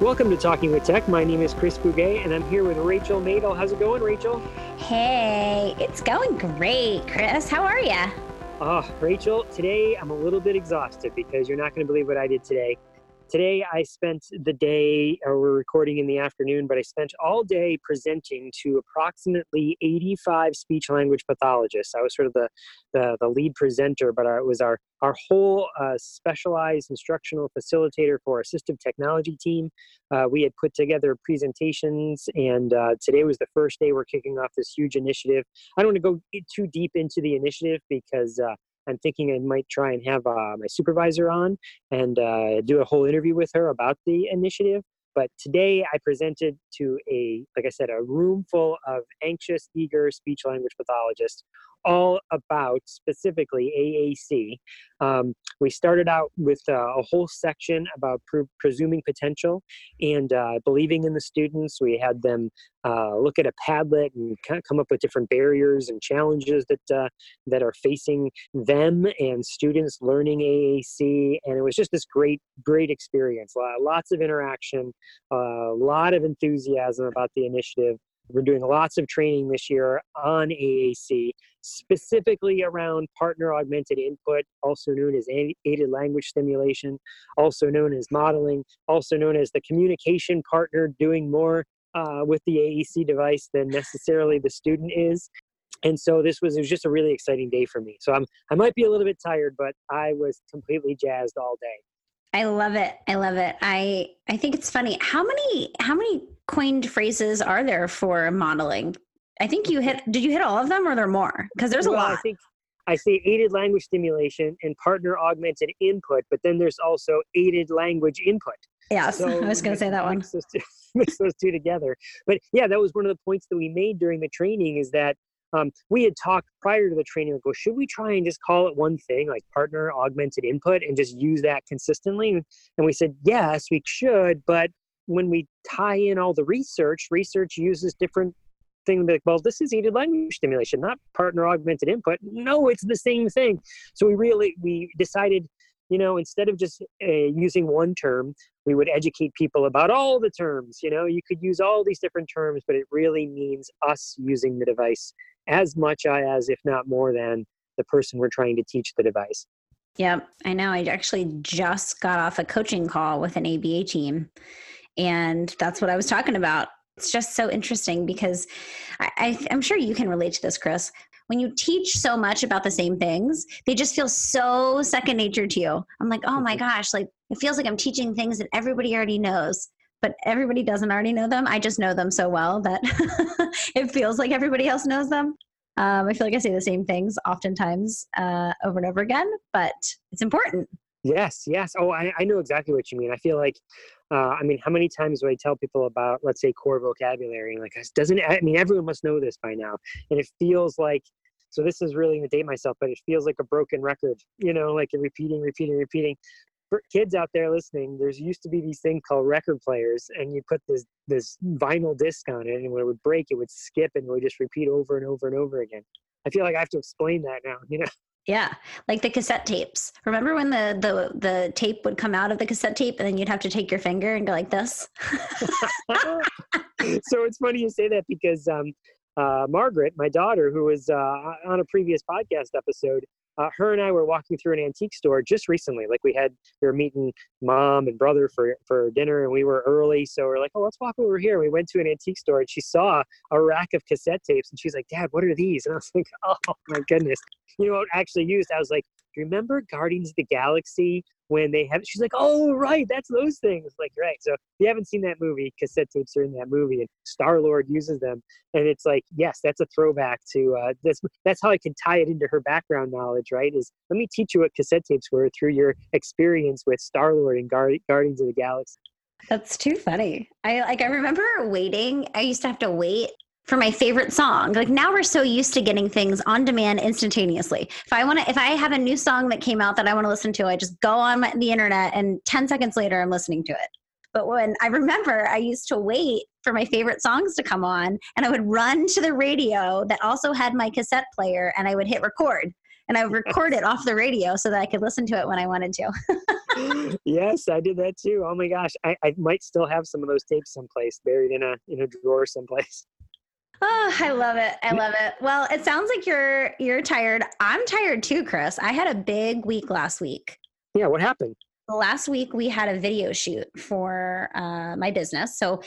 Welcome to Talking with Tech. My name is Chris Bugaj, and I'm here with Rachel Madel. How's it going, Rachel? Hey, it's going great, Chris. How are you? Oh, ah, Rachel, today I'm a little bit exhausted because you're not going to believe what I did today. Today, I spent the day, or we're recording in the afternoon, but I spent all day presenting to approximately 85 speech language pathologists. I was sort of the, the, the lead presenter, but it was our, our whole uh, specialized instructional facilitator for assistive technology team. Uh, we had put together presentations, and uh, today was the first day we're kicking off this huge initiative. I don't want to go too deep into the initiative because uh, I'm thinking I might try and have uh, my supervisor on and uh, do a whole interview with her about the initiative. But today I presented to a, like I said, a room full of anxious, eager speech language pathologists all about specifically AAC. Um, we started out with uh, a whole section about pre- presuming potential and uh, believing in the students. We had them uh, look at a Padlet and kind of come up with different barriers and challenges that uh, that are facing them and students learning AAC. And it was just this great, great experience. Lots of interaction, a lot of enthusiasm about the initiative. We're doing lots of training this year on AAC, specifically around partner augmented input, also known as aided language stimulation, also known as modeling, also known as the communication partner doing more uh, with the AAC device than necessarily the student is. And so this was, it was just a really exciting day for me. So I'm I might be a little bit tired, but I was completely jazzed all day. I love it. I love it. I I think it's funny. How many how many coined phrases are there for modeling? I think you hit did you hit all of them or are there more? Because there's a well, lot. I think I say aided language stimulation and partner augmented input, but then there's also aided language input. Yes, so I was going to say that one. Mix those, two, mix those two together. But yeah, that was one of the points that we made during the training is that um, we had talked prior to the training like well should we try and just call it one thing like partner augmented input and just use that consistently? And we said yes we should but when we tie in all the research research uses different things like well this is aided language stimulation not partner augmented input. No it's the same thing. So we really we decided you know instead of just uh, using one term we would educate people about all the terms you know? You could use all these different terms but it really means us using the device as much as, if not more than, the person we're trying to teach the device. Yep, I know. I actually just got off a coaching call with an ABA team, and that's what I was talking about. It's just so interesting because I, I, I'm sure you can relate to this, Chris. When you teach so much about the same things, they just feel so second nature to you. I'm like, oh my mm-hmm. gosh, like it feels like I'm teaching things that everybody already knows but everybody doesn't already know them. I just know them so well that it feels like everybody else knows them. Um, I feel like I say the same things oftentimes uh, over and over again, but it's important. Yes, yes. Oh, I, I know exactly what you mean. I feel like, uh, I mean, how many times do I tell people about, let's say, core vocabulary? Like, doesn't I mean everyone must know this by now? And it feels like, so this is really to date myself, but it feels like a broken record. You know, like repeating, repeating, repeating for kids out there listening, there's used to be these things called record players, and you put this this vinyl disc on it, and when it would break, it would skip and it would just repeat over and over and over again. I feel like I have to explain that now, you know. Yeah, like the cassette tapes. Remember when the the the tape would come out of the cassette tape, and then you'd have to take your finger and go like this. so it's funny you say that because um, uh, Margaret, my daughter, who was uh, on a previous podcast episode, uh, her and I were walking through an antique store just recently. Like we had, we were meeting mom and brother for, for dinner and we were early. So we're like, oh, let's walk over here. We went to an antique store and she saw a rack of cassette tapes and she's like, dad, what are these? And I was like, oh my goodness. You know actually used? I was like, remember Guardians of the Galaxy when they have she's like oh right that's those things. Like right so if you haven't seen that movie cassette tapes are in that movie and star lord uses them and it's like yes that's a throwback to uh that's that's how i can tie it into her background knowledge right is let me teach you what cassette tapes were through your experience with star lord and Guard- guardians of the galaxy. That's too funny. I like i remember waiting i used to have to wait for my favorite song. Like now we're so used to getting things on demand instantaneously. If I want to, if I have a new song that came out that I want to listen to, I just go on the internet and 10 seconds later I'm listening to it. But when I remember I used to wait for my favorite songs to come on and I would run to the radio that also had my cassette player and I would hit record and I would record it off the radio so that I could listen to it when I wanted to. yes, I did that too. Oh my gosh, I, I might still have some of those tapes someplace, buried in a in a drawer someplace. Oh, I love it. I love it. Well, it sounds like you're you're tired. I'm tired too, Chris. I had a big week last week. Yeah, what happened? Last week we had a video shoot for uh, my business. So,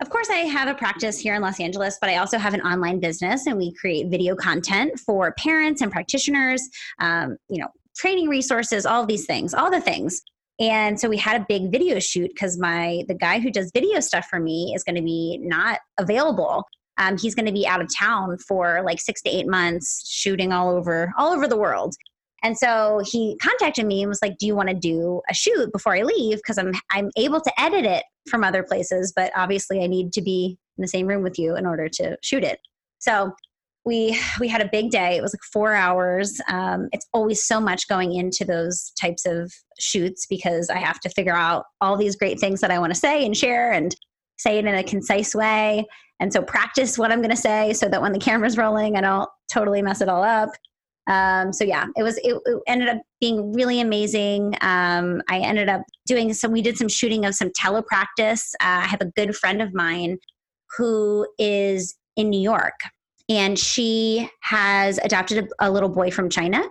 of course, I have a practice here in Los Angeles, but I also have an online business, and we create video content for parents and practitioners. Um, you know, training resources, all these things, all the things. And so we had a big video shoot because my the guy who does video stuff for me is going to be not available. Um, he's going to be out of town for like six to eight months, shooting all over all over the world. And so he contacted me and was like, "Do you want to do a shoot before I leave? Because I'm I'm able to edit it from other places, but obviously I need to be in the same room with you in order to shoot it." So we we had a big day. It was like four hours. Um, it's always so much going into those types of shoots because I have to figure out all these great things that I want to say and share and say it in a concise way. And so practice what I'm going to say so that when the camera's rolling, I don't totally mess it all up. Um, so yeah, it was. It, it, ended up being really amazing. Um, I ended up doing some. We did some shooting of some telepractice. Uh, I have a good friend of mine who is in New York and she has adopted a, a little boy from China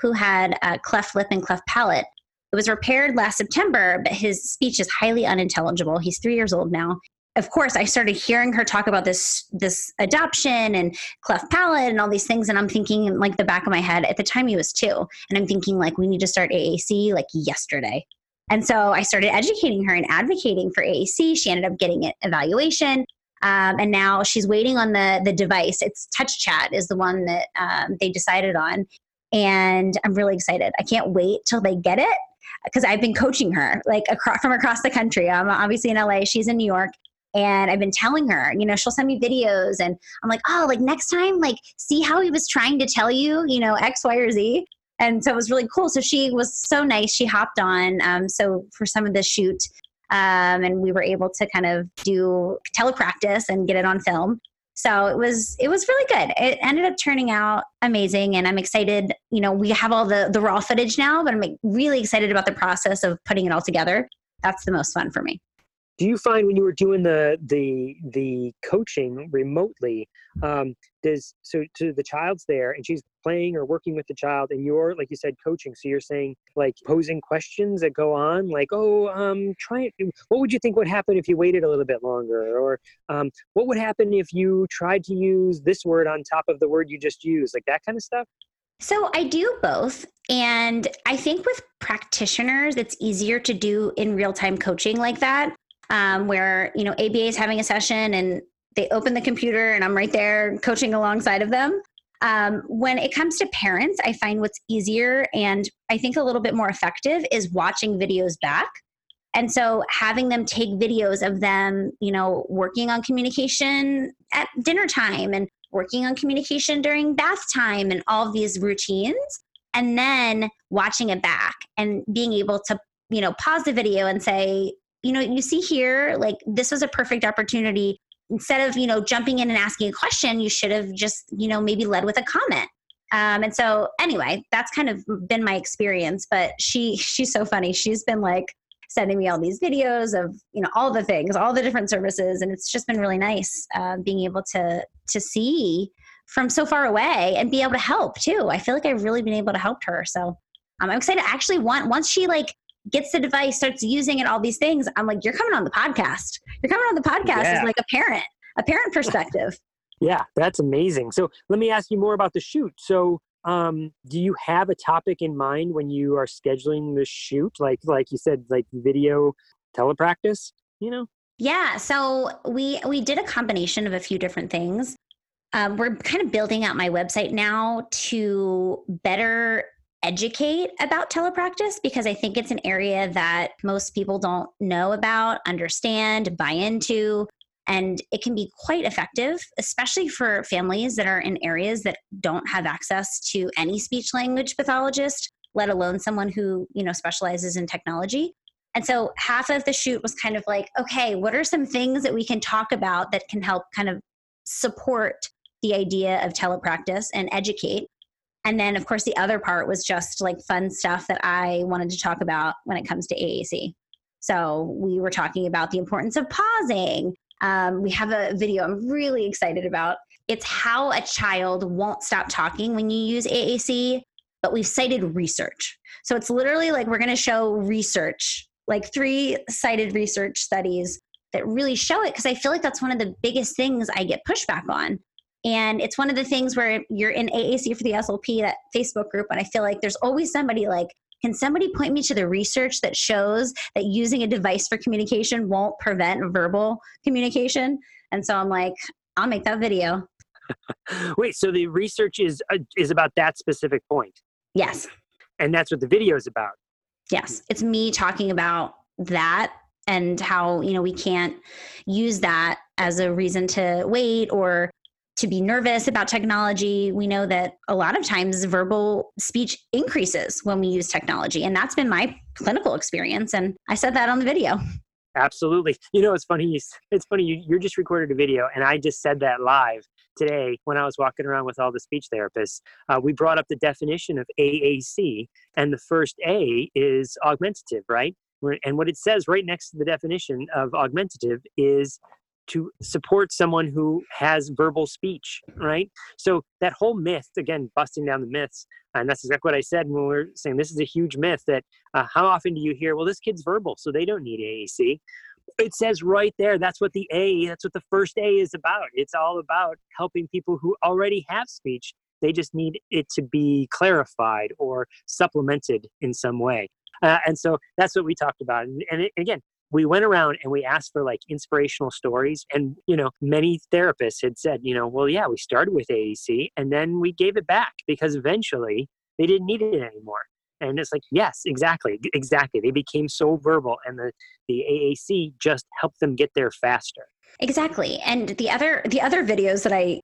who had a cleft lip and cleft palate. It was repaired last September, but his speech is highly unintelligible. He's three years old now. Of course, I started hearing her talk about this this adoption and cleft palate and all these things, and I'm thinking like the back of my head at the time he was two, and I'm thinking like we need to start AAC like yesterday. And so I started educating her and advocating for AAC. She ended up getting an evaluation. Um, and now she's waiting on the the device. It's Touch Chat is the one that um, they decided on, and I'm really excited. I can't wait till they get it because I've been coaching her like across from across the country. I'm obviously in LA. She's in New York. And I've been telling her, you know, she'll send me videos and I'm like, oh, like next time, like see how he was trying to tell you, you know, X, Y, or Z. And so it was really cool. So she was so nice. She hopped on. Um, so for some of the shoot, um, and we were able to kind of do telepractice and get it on film. So it was it was really good. It ended up turning out amazing, and I'm excited. You know, we have all the the raw footage now, but I'm really excited about the process of putting it all together. That's the most fun for me do you find when you were doing the the the coaching remotely um does so to the child's there and she's playing or working with the child and you're like you said coaching so you're saying like posing questions that go on like oh um try it. What would you think would happen if you waited a little bit longer? Or um what would happen if you tried to use this word on top of the word you just used? Like that kind of stuff? So I do both. And I think with practitioners, it's easier to do in real time coaching like that um, where you know ABA is having a session and they open the computer and I'm right there coaching alongside of them. Um, when it comes to parents, I find what's easier and I think a little bit more effective is watching videos back. And so having them take videos of them, you know, working on communication at dinner time and working on communication during bath time and all these routines, and then watching it back and being able to, you know, pause the video and say, you know, you see here, like this was a perfect opportunity. Instead of, you know, jumping in and asking a question, you should have just, you know, maybe led with a comment. Um, and so anyway, that's kind of been my experience. But she she's so funny. She's been like sending me all these videos of you know all the things, all the different services, and it's just been really nice uh, being able to to see from so far away and be able to help too. I feel like I've really been able to help her. So um, I'm excited. I actually want once she like gets the device, starts using it, all these things. I'm like, you're coming on the podcast. You're coming on the podcast yeah. as like a parent, a parent perspective. yeah, that's amazing. So let me ask you more about the shoot. So um, do you have a topic in mind when you are scheduling the shoot? Like like you said, like video telepractice, you know? Yeah. So we we did a combination of a few different things. Um, we're kind of building out my website now to better educate about telepractice because I think it's an area that most people don't know about, understand, buy into. And it can be quite effective, especially for families that are in areas that don't have access to any speech language pathologist, let alone someone who, you know, specializes in technology. And so half of the shoot was kind of like, okay, what are some things that we can talk about that can help kind of support the idea of telepractice and educate? And then, of course, the other part was just like fun stuff that I wanted to talk about when it comes to AAC. So we were talking about the importance of pausing. Um, we have a video I'm really excited about. It's how a child won't stop talking when you use AAC, but we've cited research. So it's literally like we're going to show research, like three cited research studies that really show it because I feel like that's one of the biggest things I get pushback on. And it's one of the things where you're in AAC for the SLP, that Facebook group, and I feel like there's always somebody like, can somebody point me to the research that shows that using a device for communication won't prevent verbal communication? And so I'm like, I'll make that video. Wait, so the research is uh, is about that specific point? Yes. And that's what the video is about. Yes, it's me talking about that and how you know we can't use that as a reason to wait or to be nervous about technology. We know that a lot of times verbal speech increases when we use technology. And that's been my clinical experience. And I said that on the video. Absolutely. You know, it's funny. It's funny. You, you just recorded a video, and I just said that live today when I was walking around with all the speech therapists. Uh, we brought up the definition of AAC, and the first A is augmentative, right? And what it says right next to the definition of augmentative is to support someone who has verbal speech, right? So that whole myth, again, busting down the myths, and that's exactly what I said when we were saying this is a huge myth that uh, how often do you hear, well, this kid's verbal, so they don't need AAC. It says right there, that's what the A, that's what the first A is about. It's all about helping people who already have speech. They just need it to be clarified or supplemented in some way. Uh, and so that's what we talked about. And, and it, again, we went around and we asked for like inspirational stories and you know many therapists had said you know well yeah we started with AAC and then we gave it back because eventually they didn't need it anymore. And it's like yes exactly exactly they became so verbal and the the AAC just helped them get there faster. Exactly and the other the other videos that I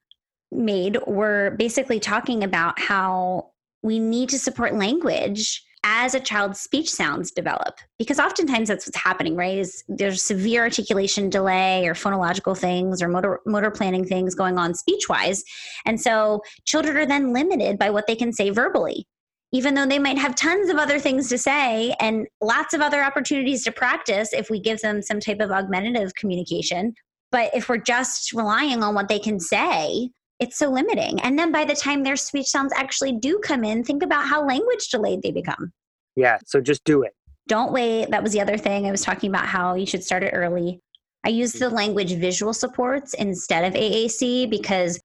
made were basically talking about how we need to support language as a child's speech sounds develop. Because oftentimes that's what's happening right is there's severe articulation delay or phonological things or motor motor planning things going on speech wise and so children are then limited by what they can say verbally. Even though they might have tons of other things to say and lots of other opportunities to practice if we give them some type of augmentative communication. But if we're just relying on what they can say it's so limiting. And then by the time their speech sounds actually do come in, think about how language delayed they become. Yeah, so just do it. Don't wait. That was the other thing I was talking about how you should start it early. I use the mm-hmm. language visual supports instead of AAC because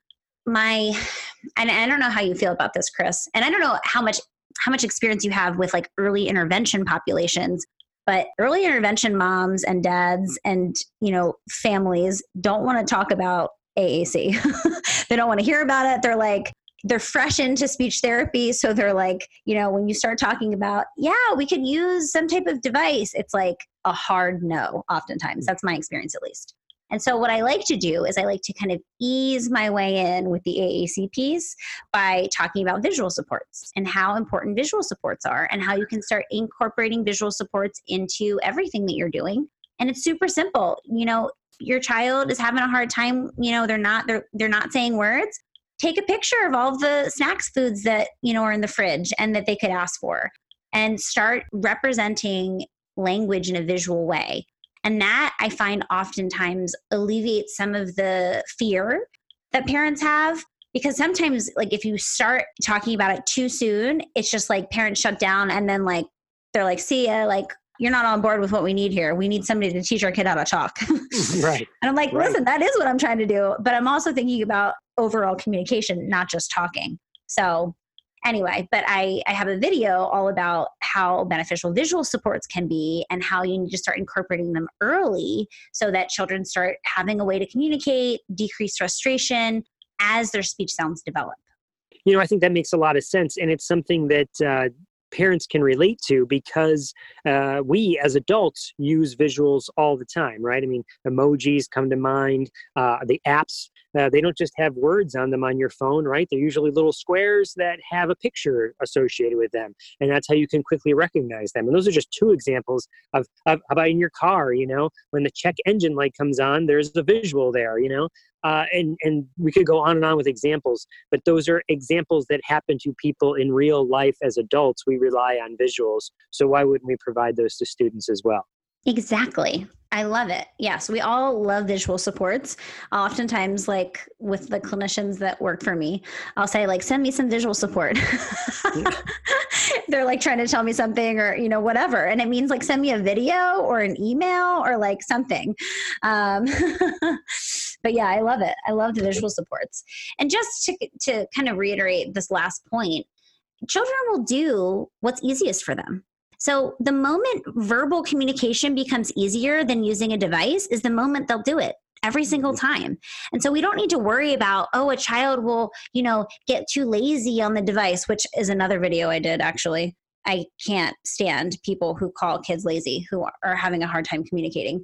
my and I don't know how you feel about this, Chris. And I don't know how much how much experience you have with like early intervention populations, but early intervention moms and dads and you know families don't want to talk about AAC. they don't want to hear about it. They're like, they're fresh into speech therapy. So they're like, you know, when you start talking about, yeah, we could use some type of device, it's like a hard no, oftentimes. That's my experience at least. And so, what I like to do is I like to kind of ease my way in with the AAC piece by talking about visual supports and how important visual supports are and how you can start incorporating visual supports into everything that you're doing. And it's super simple. You know, your child is having a hard time, you know, they're not they're they're not saying words, take a picture of all the snacks foods that, you know, are in the fridge and that they could ask for and start representing language in a visual way. And that I find oftentimes alleviates some of the fear that parents have because sometimes like if you start talking about it too soon, it's just like parents shut down and then like they're like, see ya, like you're not on board with what we need here. We need somebody to teach our kid how to talk. right. And I'm like, right. listen, that is what I'm trying to do. But I'm also thinking about overall communication, not just talking. So anyway, but I, I have a video all about how beneficial visual supports can be and how you need to start incorporating them early so that children start having a way to communicate, decrease frustration as their speech sounds develop. You know, I think that makes a lot of sense. And it's something that uh, parents can relate to because uh, we as adults use visuals all the time, right? I mean, emojis come to mind, uh, the apps uh, they don't just have words on them on your phone, right? They're usually little squares that have a picture associated with them. And that's how you can quickly recognize them. And those are just two examples of, of how about in your car, you know, when the check engine light comes on, there's a visual there, you know, uh, and and we could go on and on with examples but those are examples that happen to people in real life as adults we rely on visuals so why wouldn't we provide those to students as well Exactly. I love it. Yes, we all love visual supports. Oftentimes, like with the clinicians that work for me, I'll say, like, send me some visual support. They're like trying to tell me something or, you know, whatever. And it means like send me a video or an email or like something. Um, but yeah, I love it. I love the visual supports. And just to, to kind of reiterate this last point, children will do what's easiest for them so the moment verbal communication becomes easier than using a device is the moment they'll do it every single mm-hmm. time. And so we don't need to worry about, oh, a child will, you know, get too lazy on the device, which is another video I did actually. I can't stand people who call kids lazy who are having a hard time communicating.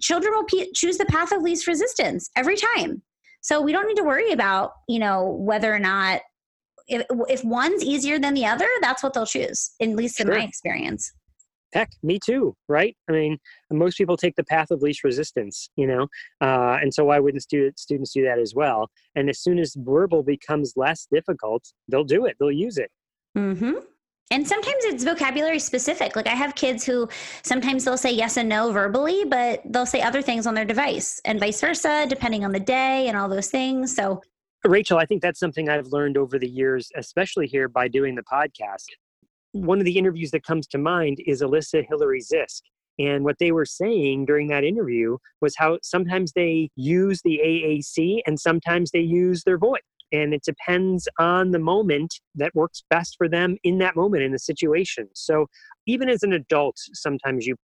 Children will choose the path of least resistance every time. So we don't need to worry about, you know, whether or not if, if one's easier than the other, that's what they'll choose, at least sure. in my experience. Heck, me too, right? I mean, most people take the path of least resistance, you know, uh, and so why wouldn't students do that as well? And as soon as verbal becomes less difficult, they'll do it. They'll use it. Mm-hmm. And sometimes it's vocabulary specific. Like I have kids who sometimes they'll say yes and no verbally, but they'll say other things on their device, and vice versa, depending on the day and all those things. So Rachel, I think that's something I've learned over the years, especially here by doing the podcast. One of the interviews that comes to mind is Alyssa Hillary Zisk. And what they were saying during that interview was how sometimes they use the AAC and sometimes they use their voice. And it depends on the moment that works best for them in that moment in the situation. So even as an adult, sometimes you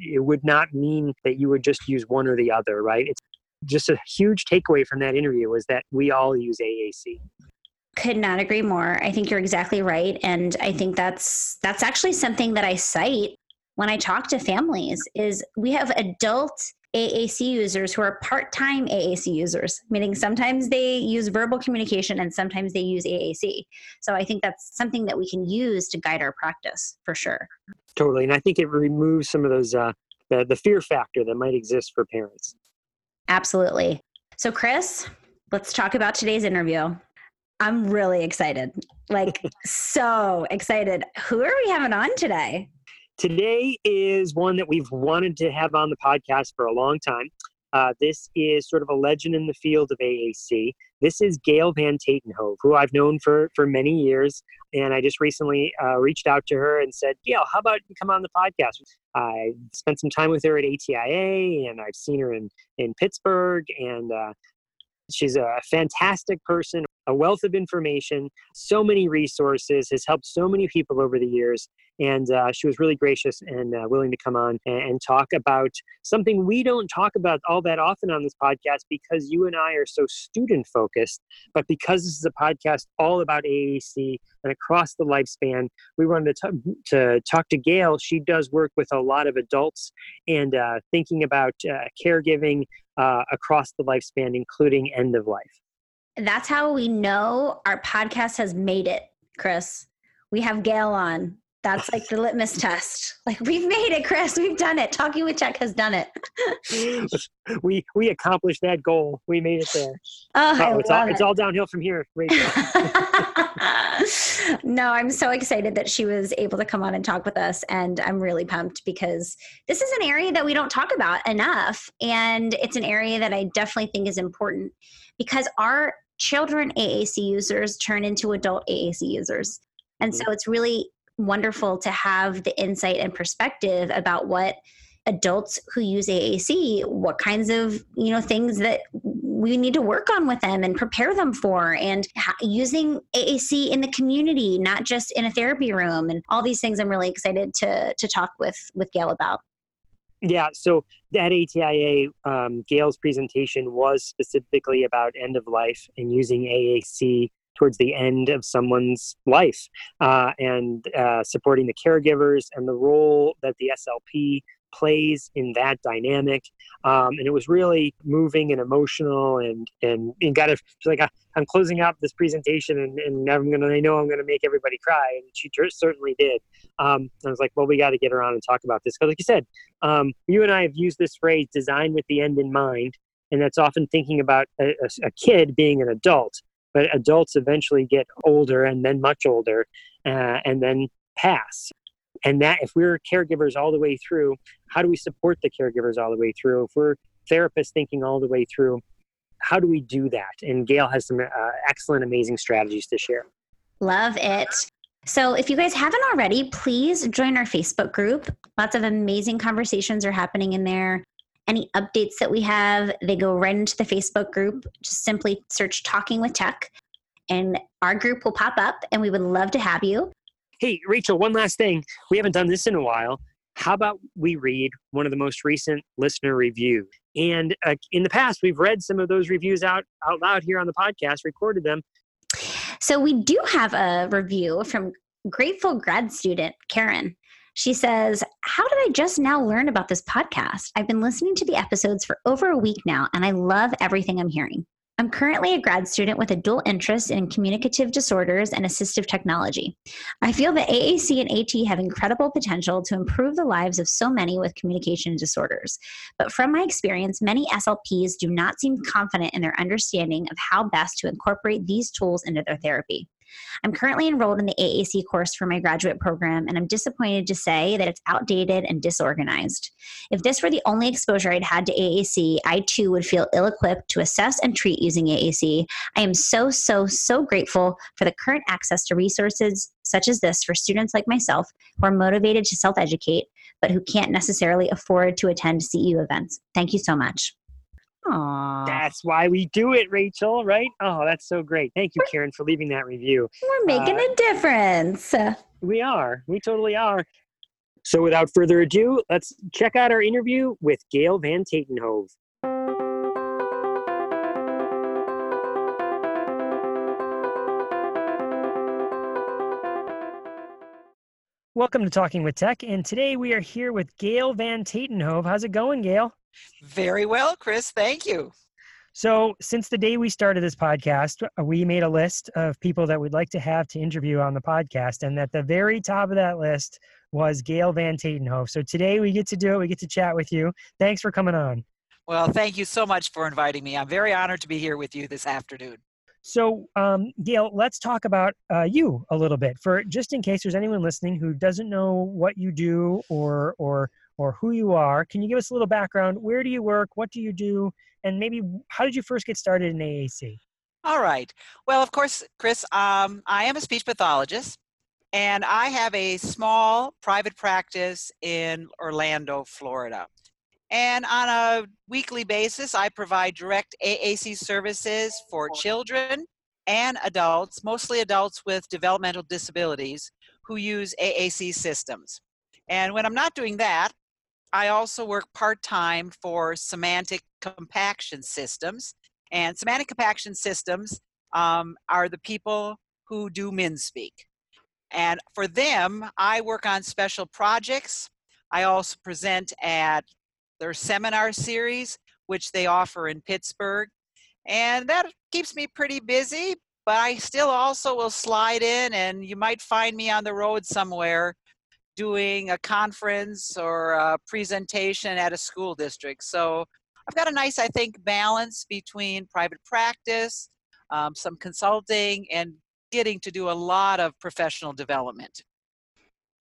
it would not mean that you would just use one or the other, right? It's just a huge takeaway from that interview was that we all use AAC. Could not agree more. I think you're exactly right, and I think that's that's actually something that I cite when I talk to families. Is we have adult AAC users who are part-time AAC users, meaning sometimes they use verbal communication and sometimes they use AAC. So I think that's something that we can use to guide our practice for sure. Totally, and I think it removes some of those uh, the the fear factor that might exist for parents. Absolutely. So, Chris, let's talk about today's interview. I'm really excited. Like, so excited. Who are we having on today? Today is one that we've wanted to have on the podcast for a long time. Uh, this is sort of a legend in the field of AAC. This is Gail Van Tatenhove, who I've known for, for many years. And I just recently uh, reached out to her and said, Gail, how about you come on the podcast? I spent some time with her at ATIA and I've seen her in, in Pittsburgh. And uh, she's a fantastic person, a wealth of information, so many resources, has helped so many people over the years. And uh, she was really gracious and uh, willing to come on and, and, talk about something we don't talk about all that often on this podcast because you and I are so student focused. But because this is a podcast all about AAC and across the lifespan, we wanted to, t- to talk to Gail. She does work with a lot of adults and uh, thinking about uh, caregiving uh, across the lifespan, including end of life. That's how we know our podcast has made it, Chris. We have Gail on. That's like the litmus test. Like we've made it, Chris. We've done it. Talking with Tech has done it. we we accomplished that goal. We made it there. Oh, oh it's all it. it's all downhill from here, Rachel. no, I'm so excited that she was able to come on and talk with us, and I'm really pumped because this is an area that we don't talk about enough, and it's an area that I definitely think is important because our children AAC users turn into adult AAC users. And so mm-hmm. it's really wonderful to have the insight and perspective about what adults who use AAC, what kinds of, you know, things that we need to work on with them and prepare them for and using AAC in the community, not just in a therapy room and all these things I'm really excited to to talk with with Gail about. Yeah, so that ATIA, um, Gail's presentation was specifically about end of life and using AAC towards the end of someone's life uh, and uh, supporting the caregivers and the role that the SLP plays in that dynamic. Um, and it was really moving and emotional and and, and got it like I, am closing out this presentation and, and I'm gonna I know I'm gonna make everybody cry and she certainly did. Um, I was like, well, we got to get on and talk about this because, like you said, um, you and I have used this phrase "design with the end in mind," and that's often thinking about a, a, a kid being an adult. But adults eventually get older and then much older, uh, and then pass and that if we're caregivers all the way through how do we support the caregivers all the way through? If we're therapists thinking all the way through how do we do that? And gail has some uh, excellent amazing strategies to share. Love it. So if you guys haven't already please join our facebook group. Lots of amazing conversations are happening in there. Any updates that we have they go right into the facebook group. Just simply search talking with tech and our group will pop up and we would love to have you Hey, Rachel, one last thing. We haven't done this in a while. How about we read one of the most recent listener reviews? And uh, in the past, we've read some of those reviews out, out loud here on the podcast, recorded them. So we do have a review from grateful grad student Karen. She says, How did I just now learn about this podcast? I've been listening to the episodes for over a week now, and I love everything I'm hearing. I'm currently a grad student with a dual interest in communicative disorders and assistive technology. I feel that AAC and AT have incredible potential to improve the lives of so many with communication disorders. But from my experience, many SLPs do not seem confident in their understanding of how best to incorporate these tools into their therapy. I'm currently enrolled in the AAC course for my graduate program, and I'm disappointed to say that it's outdated and disorganized. If this were the only exposure I'd had to AAC, I too would feel ill equipped to assess and treat using AAC. I am so, so, so grateful for the current access to resources such as this for students like myself who are motivated to self educate, but who can't necessarily afford to attend CEU events. Thank you so much. Aww. That's why we do it, Rachel, right? Oh, that's so great. Thank you, Karen, for leaving that review. We're making uh, a difference. We are. We totally are. So, without further ado, let's check out our interview with Gail Van Tatenhove. Welcome to Talking with Tech, and today we are here with Gail Van Tatenhove. How's it going, Gail? Very well, Chris. Thank you. So, since the day we started this podcast, uh, we made a list of people that we'd like to have to interview on the podcast. And at the very top of that list was Gail Van Tatenhove. So, today we get to do it. We get to chat with you. Thanks for coming on. Well, thank you so much for inviting me. I'm very honored to be here with you this afternoon. So, um, Gail, let's talk about uh, you a little bit, for just in case there's anyone listening who doesn't know what you do or or or who you are. Can you give us a little background? Where do you work? What do you do? And maybe how did you first get started in AAC? All right. Well, of course, Chris, um, I am a speech pathologist and I have a small private practice in Orlando, Florida. And on a weekly basis, I provide direct AAC services for children and adults, mostly adults with developmental disabilities who use AAC systems. And when I'm not doing that, I also work part time for semantic compaction systems. And semantic compaction systems um, are the people who do Minspeak. And for them, I work on special projects. I also present at their seminar series, which they offer in Pittsburgh. And that keeps me pretty busy, but I still also will slide in, and you might find me on the road somewhere doing a conference or a presentation at a school district. So I've got a nice, I think, balance between private practice, um, some consulting, and getting to do a lot of professional development.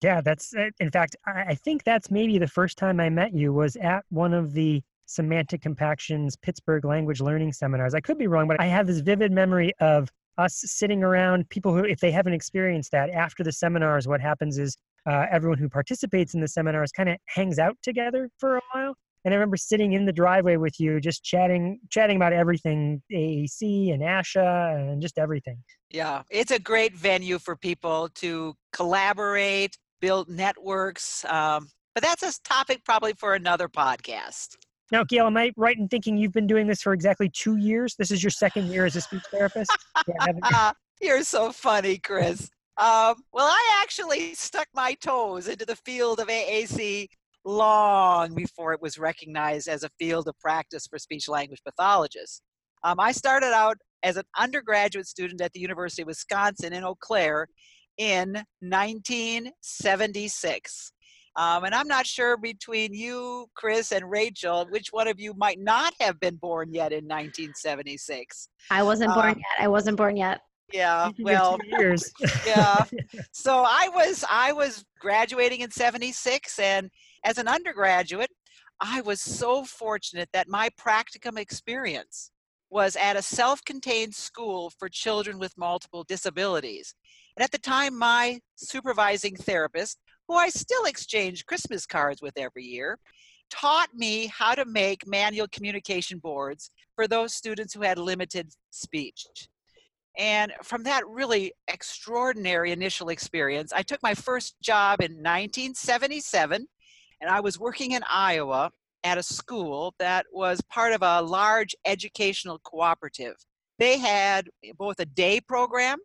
Yeah, that's uh, in fact, I think that's maybe the first time I met you was at one of the semantic compactions Pittsburgh language learning seminars. I could be wrong, but I have this vivid memory of us sitting around people who if they haven't experienced that after the seminars what happens is uh, everyone who participates in the seminars kind of hangs out together for a while. And I remember sitting in the driveway with you, just chatting, chatting about everything AAC and ASHA and just everything. Yeah, it's a great venue for people to collaborate, build networks. Um, but that's a topic probably for another podcast. Now, Gail, am I right in thinking you've been doing this for exactly two years? This is your second year as a speech therapist? Yeah, You're so funny, Chris. Um, well, I actually stuck my toes into the field of AAC long before it was recognized as a field of practice for speech language pathologists. Um, I started out as an undergraduate student at the University of Wisconsin in Eau Claire in 1976. Um, and I'm not sure between you, Chris, and Rachel, which one of you might not have been born yet in 1976. I wasn't born um, yet. I wasn't born yet. Yeah, well, years. yeah. So I was I was graduating in 76 and as an undergraduate, I was so fortunate that my practicum experience was at a self-contained school for children with multiple disabilities. And at the time, my supervising therapist, who I still exchange Christmas cards with every year, taught me how to make manual communication boards for those students who had limited speech. And from that really extraordinary initial experience, I took my first job in 1977, and I was working in Iowa at a school that was part of a large educational cooperative. They had both a day program,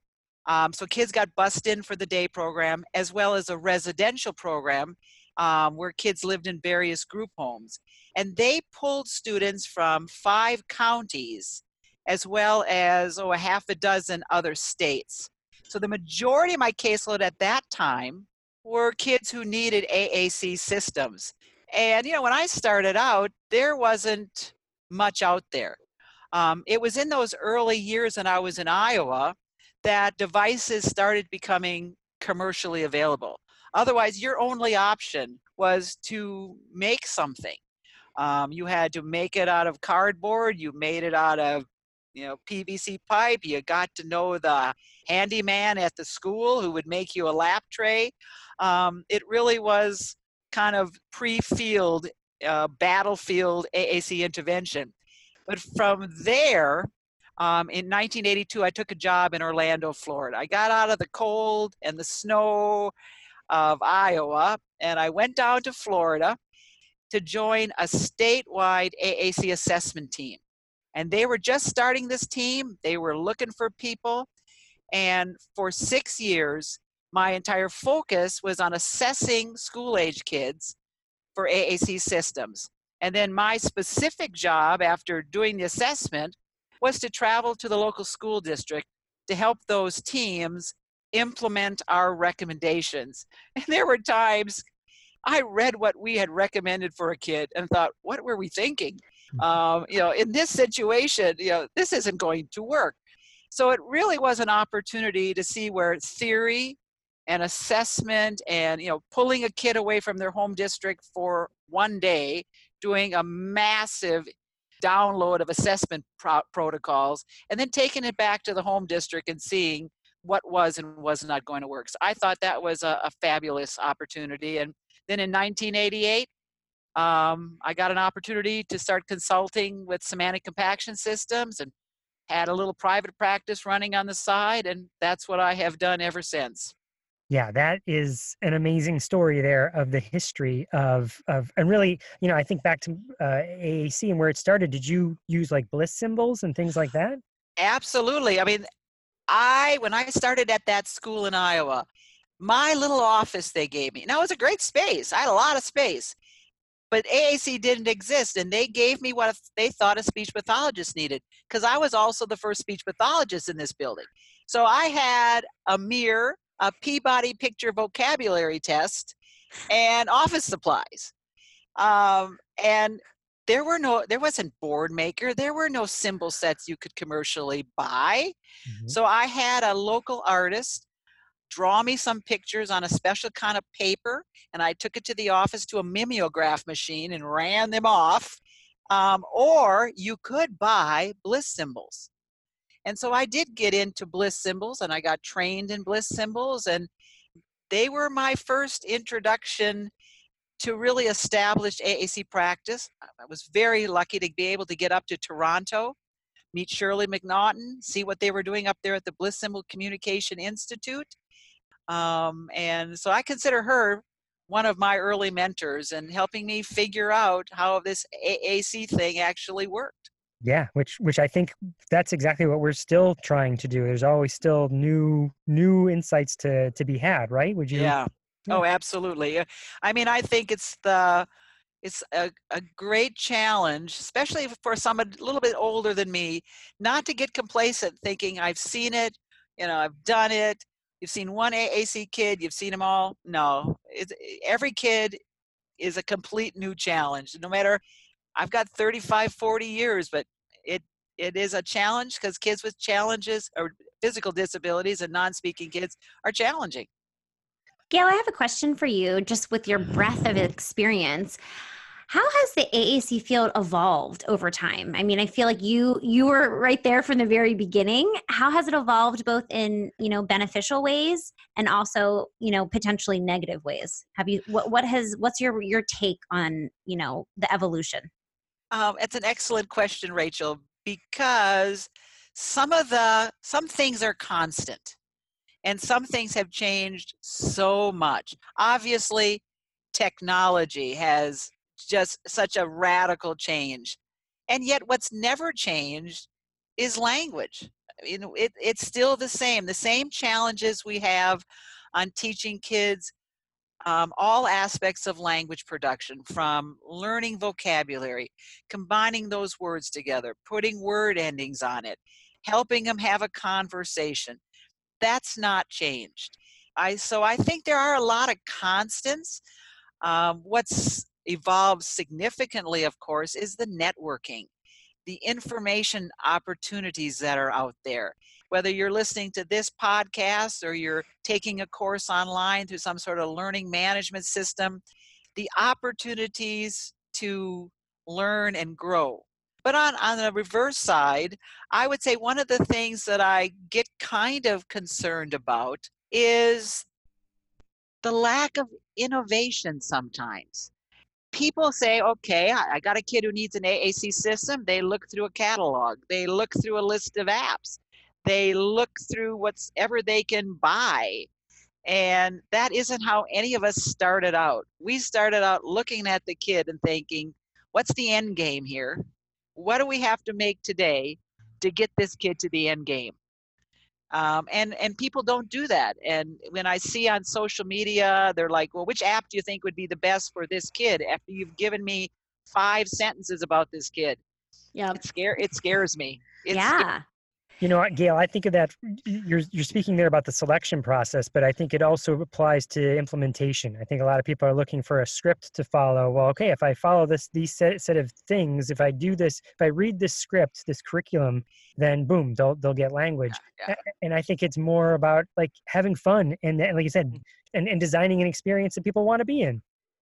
um, so kids got bussed in for the day program, as well as a residential program um, where kids lived in various group homes. And they pulled students from five counties as well as oh, a half a dozen other states. So the majority of my caseload at that time were kids who needed AAC systems. And, you know, when I started out, there wasn't much out there. Um, it was in those early years when I was in Iowa that devices started becoming commercially available. Otherwise, your only option was to make something. Um, you had to make it out of cardboard, you made it out of you know PVC pipe. You got to know the handyman at the school who would make you a lap tray. Um, it really was kind of pre-field, uh, battlefield AAC intervention. But from there, um, in 1982, I took a job in Orlando, Florida. I got out of the cold and the snow of Iowa, and I went down to Florida to join a statewide AAC assessment team. And they were just starting this team, they were looking for people. And for six years, my entire focus was on assessing school age kids for AAC systems. And then my specific job after doing the assessment was to travel to the local school district to help those teams implement our recommendations. And there were times I read what we had recommended for a kid and thought, what were we thinking? Mm-hmm. Um, you know, in this situation, you know, this isn't going to work. So it really was an opportunity to see where theory and assessment and you know pulling a kid away from their home district for one day, doing a massive download of assessment pro- protocols, and then taking it back to the home district and seeing what was and was not going to work. So I thought that was a, a fabulous opportunity. And then in 1988, um, I got an opportunity to start consulting with semantic compaction systems and had a little private practice running on the side, and that's what I have done ever since. Yeah, that is an amazing story there of the history of of and really, you know, I think back to uh, AAC and where it started. Did you use like bliss symbols and things like that? Absolutely. I mean, I when I started at that school in Iowa, my little office they gave me. Now it was a great space. I had a lot of space but AAC didn't exist, and they gave me what they thought a speech pathologist needed because I was also the first speech pathologist in this building. So I had a mirror, a Peabody picture vocabulary test, and office supplies. Um, and there were no, there wasn't Boardmaker. There were no symbol sets you could commercially buy. Mm-hmm. So I had a local artist draw me some pictures on a special kind of paper, and I took it to the office to a mimeograph machine and ran them off. Um, or you could buy bliss symbols. And so I did get into bliss symbols and I got trained in bliss symbols, and they were my first introduction to really establish AAC practice. I was very lucky to be able to get up to Toronto, meet Shirley McNaughton, see what they were doing up there at the Bliss Symbol Communication Institute, um, and so I consider her one of my early mentors and helping me figure out how this AAC thing actually worked. Yeah, which which I think that's exactly what we're still trying to do. There's always still new new insights to to be had, right? Would you Yeah. Oh, absolutely. I mean, I think it's the it's a, a great challenge, especially for someone a little bit older than me, not to get complacent thinking I've seen it, you know, I've done it. You've seen one AAC kid, you've seen them all. No, it's, every kid is a complete new challenge. No matter, I've got 35, 40 years, but it it is a challenge because kids with challenges or physical disabilities and non-speaking kids are challenging. Gail, I have a question for you, just with your mm-hmm. breadth of experience. How has the AAC field evolved over time? I mean, I feel like you you were right there from the very beginning. How has it evolved both in, you know, beneficial ways and also, you know, potentially negative ways? Have you what what has what's your your take on, you know, the evolution? Um, it's an excellent question, Rachel, because some of the some things are constant and some things have changed so much. Obviously, technology has just such a radical change. And yet, what's never changed is language. You know, it, it's still the same. The same challenges we have on teaching kids um, all aspects of language production, from learning vocabulary, combining those words together, putting word endings on it, helping them have a conversation that's not changed. I so I think there are a lot of constants. Um, what's evolved significantly, of course, is the networking, the information opportunities that are out there. Whether you're listening to this podcast or you're taking a course online through some sort of learning management system, the opportunities to learn and grow but on, on the reverse side, I would say one of the things that I get kind of concerned about is the lack of innovation sometimes. People say, okay, I got a kid who needs an AAC system. They look through a catalog, they look through a list of apps, they look through whatever they can buy. And that isn't how any of us started out. We started out looking at the kid and thinking, what's the end game here? what do we have to make today to get this kid to the end game? Um, and and people don't do that. And when I see on social media, they're like, "Well, which app do you think would be the best for this kid?" After you've given me five sentences about this kid, yeah, it scare it scares me. It's, yeah, you know, Gail, I think of that. You're you're speaking there about the selection process, but I think it also applies to implementation. I think a lot of people are looking for a script to follow. Well, okay, if I follow this these set, set of things, if I do this, if I read this script, this curriculum, then boom, they'll they'll get language. Yeah, yeah. And I think it's more about like having fun and, and like you said, mm. and, and designing an experience that people want to be in.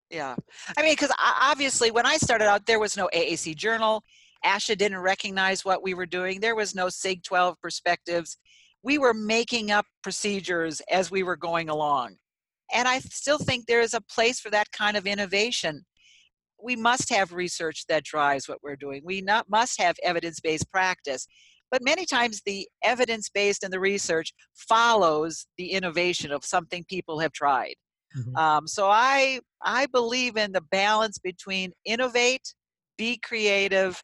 Yeah, I mean, because obviously when I started out, there was no AAC journal ASHA didn't recognize what we were doing. There was no SIG 12 perspectives. We were making up procedures as we were going along. And I still think there is a place for that kind of innovation. We must have research that drives what we're doing. We not, must have evidence based practice. But many times the evidence based and the research follows the innovation of something people have tried. Mm-hmm. Um, so I I believe in the balance between innovate, be creative,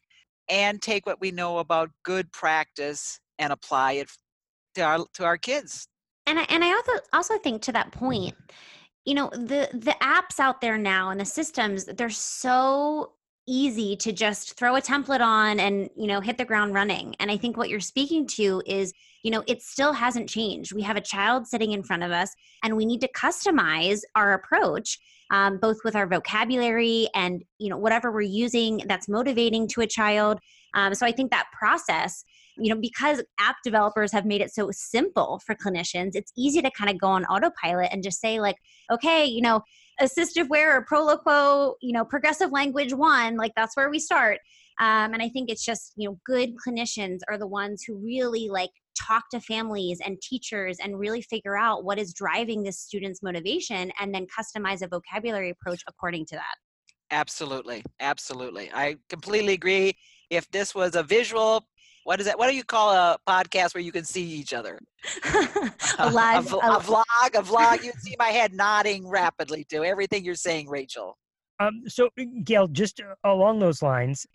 and take what we know about good practice and apply it to our to our kids. And I, and I also also think to that point, you know, the the apps out there now and the systems, they're so easy to just throw a template on and you know hit the ground running and i think what you're speaking to is you know it still hasn't changed. We have a child sitting in front of us and we need to customize our approach um, both with our vocabulary and you know whatever we're using that's motivating to a child. Um, so i think that process you know because app developers have made it so simple for clinicians it's easy to kind of go on autopilot and just say like okay you know AssistiveWare or proloquo you know progressive language one like that's where we start. Um, and i think it's just you know good clinicians are the ones who really like talk to families and teachers and really figure out what is driving this student's motivation and then customize a vocabulary approach according to that absolutely absolutely i completely agree if this was a visual what is that? What do you call a podcast where you can see each other? a live, a, a, a, vlog, a vlog. You see my head nodding rapidly to everything you're saying, Rachel. Um, so, Gail, just uh, along those lines,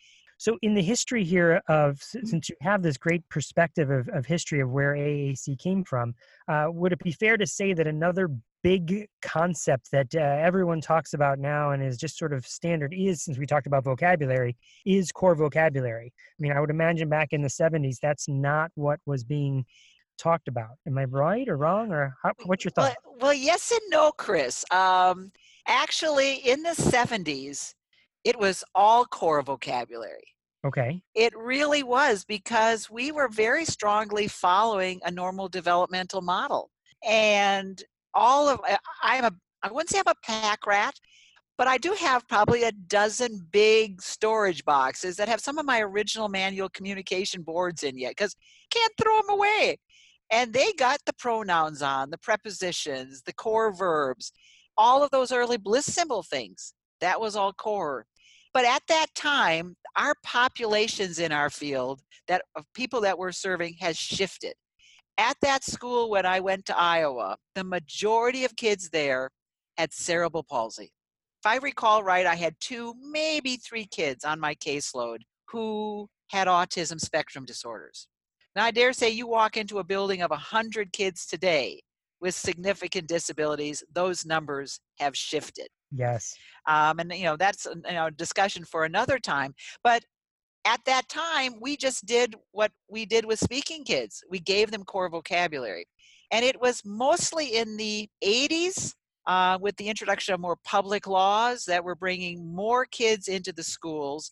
so in the history here of mm-hmm. since you have this great perspective of, of history of where AAC came from, uh, would it be fair to say that another big concept that uh, everyone talks about now and is just sort of standard is since we talked about vocabulary is core vocabulary. I mean, I would imagine back in the 70s that's not what was being talked about. Am I right or wrong or how, what's your thought? Well, well, yes and no, Chris. Um, actually, in the 70s, it was all core vocabulary. Okay. It really was because we were very strongly following a normal developmental model. And all of I'm a I wouldn't say I'm a pack rat, but I do have probably a dozen big storage boxes that have some of my original manual communication boards in yet because can't throw them away. And they got the pronouns on, the prepositions, the core verbs, all of those early Blissymbol things. That was all core. But at that time, our populations in our field that of people that we're serving has shifted. At that school when I went to Iowa, the majority of kids there had cerebral palsy. If I recall right, I had two, maybe three kids on my caseload who had autism spectrum disorders. Now, I dare say you walk into a building of 100 kids today with significant disabilities, those numbers have shifted. Yes. Um, and, you know, that's a you know, discussion for another time. But at that time, we just did what we did with speaking kids. We gave them core vocabulary. And it was mostly in the 80s uh, with the introduction of more public laws that were bringing more kids into the schools.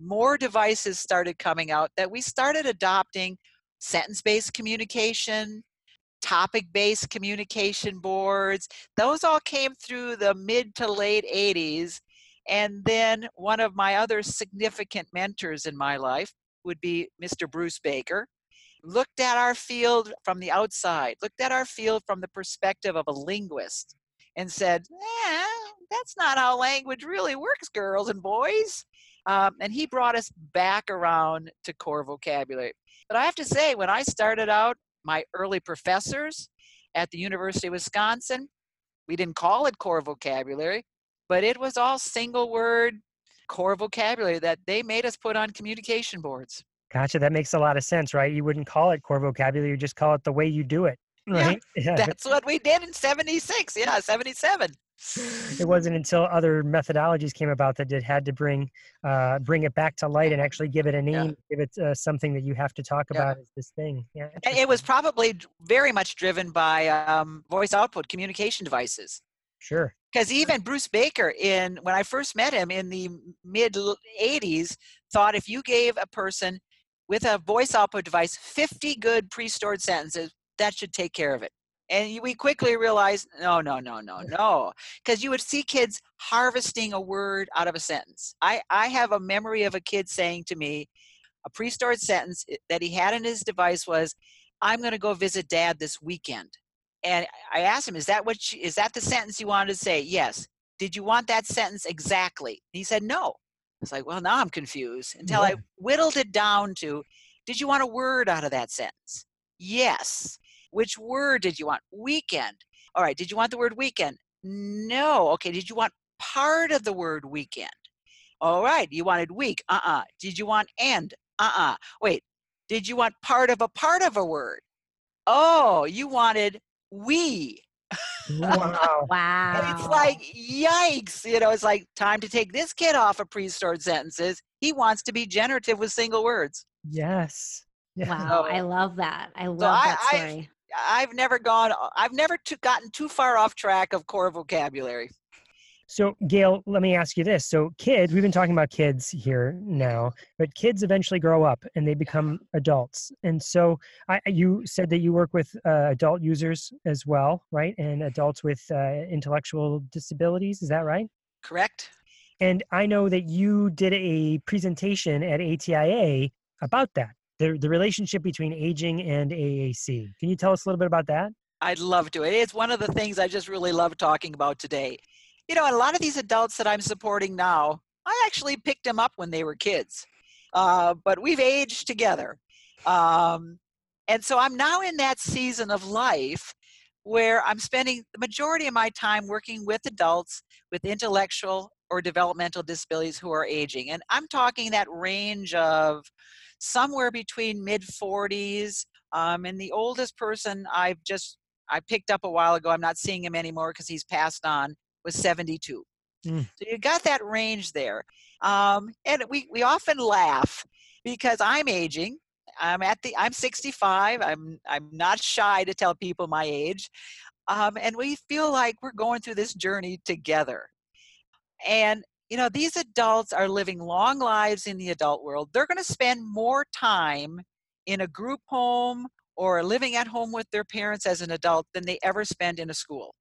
More devices started coming out that we started adopting sentence based communication, topic based communication boards. Those all came through the mid to late 80s. And then one of my other significant mentors in my life would be Mr. Bruce Baker. Looked at our field from the outside, looked at our field from the perspective of a linguist, and said, eh, That's not how language really works, girls and boys. Um, and he brought us back around to core vocabulary. But I have to say, when I started out, my early professors at the University of Wisconsin, we didn't call it core vocabulary, but it was all single word core vocabulary that they made us put on communication boards. Gotcha. That makes a lot of sense, right? You wouldn't call it core vocabulary, you just call it the way you do it. Right? Yeah, yeah. That's what we did in 76. Yeah, 77 it wasn't until other methodologies came about that it had to bring uh, bring it back to light and actually give it a name, yeah. give it uh, something that you have to talk about as this thing. Yeah, it was probably very much driven by um, voice output communication devices. Sure. Because even Bruce Baker, in when I first met him in the mid '80s, thought if you gave a person with a voice output device 50 good pre-stored sentences, that should take care of it. And we quickly realized no no no no no because you would see kids harvesting a word out of a sentence. I i have a memory of a kid saying to me a pre-stored sentence eh, that he had in his device was i'm going to go visit dad this weekend. And i asked him is that what you, is that the sentence you wanted to say? Yes. Did you want that sentence exactly? He said no. I was like well now i'm confused until yeah. i whittled it down to did you want a word out of that sentence? Yes which word did you want? Weekend. All right, did you want the word weekend? No. Okay, did you want part of the word weekend? All right, you wanted week. Uh uh-uh. uh. Did you want and? Uh uh-uh. uh. Wait, did you want part of a part of a word? Oh, you wanted we. Wow. wow. And it's like, yikes. You know, it's like time to take this kid off of pre stored sentences. He wants to be generative with single words. Yes. Yeah. Wow. So, I love that. I love so that story. I've never gone. Uh, I've never too, gotten too far off track of core vocabulary. So, Gail, let me ask you this. So, kids, we've been talking about kids here now, but kids eventually grow up and they become adults. And so, I, you said that you work with uh, adult users as well, right? And adults with uh, intellectual disabilities. Is that right? Correct. And I know that you did a presentation at ATIA about that the, the relationship between aging and AAC. Can you tell us a little bit about that? I'd love to. It's one of the things I just really love talking about today. You know, a lot of these adults that I'm supporting now, I actually picked them up when they were kids, uh, but we've aged together. Um, and so I'm now in that season of life where I'm spending the majority of my time working with adults with intellectual or developmental disabilities who are aging. And I'm talking that range of somewhere between mid 40s. Um, and the oldest person I've just I picked up a while ago, I'm not seeing him anymore because he's passed on, was 72. Mm. So you got that range there. Um, and we, we often laugh because I'm aging. I'm at the I'm 65. I'm I'm not shy to tell people my age. Um, and we feel like we're going through this journey together. And you know, these adults are living long lives in the adult world. They're going to spend more time in a group home or living at home with their parents as an adult than they ever spend in a school.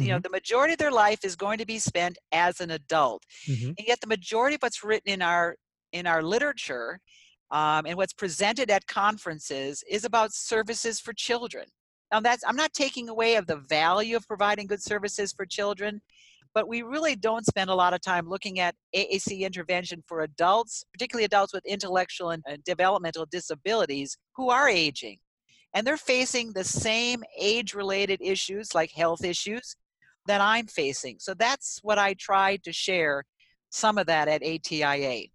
Mm-hmm. You know, mm-hmm. the majority of their life is going to be spent as an adult. Mm-hmm. And yet the majority of what's written in our in our literature um, and what's presented at conferences is about services for children. Now that's I'm not taking away of the value of providing good services for children, but we really don't spend a lot of time looking at AAC intervention for adults, particularly adults with intellectual and developmental disabilities who are aging. And they're facing the same age related issues like health issues that I'm facing. So that's what I tried to share some of that at ATIA.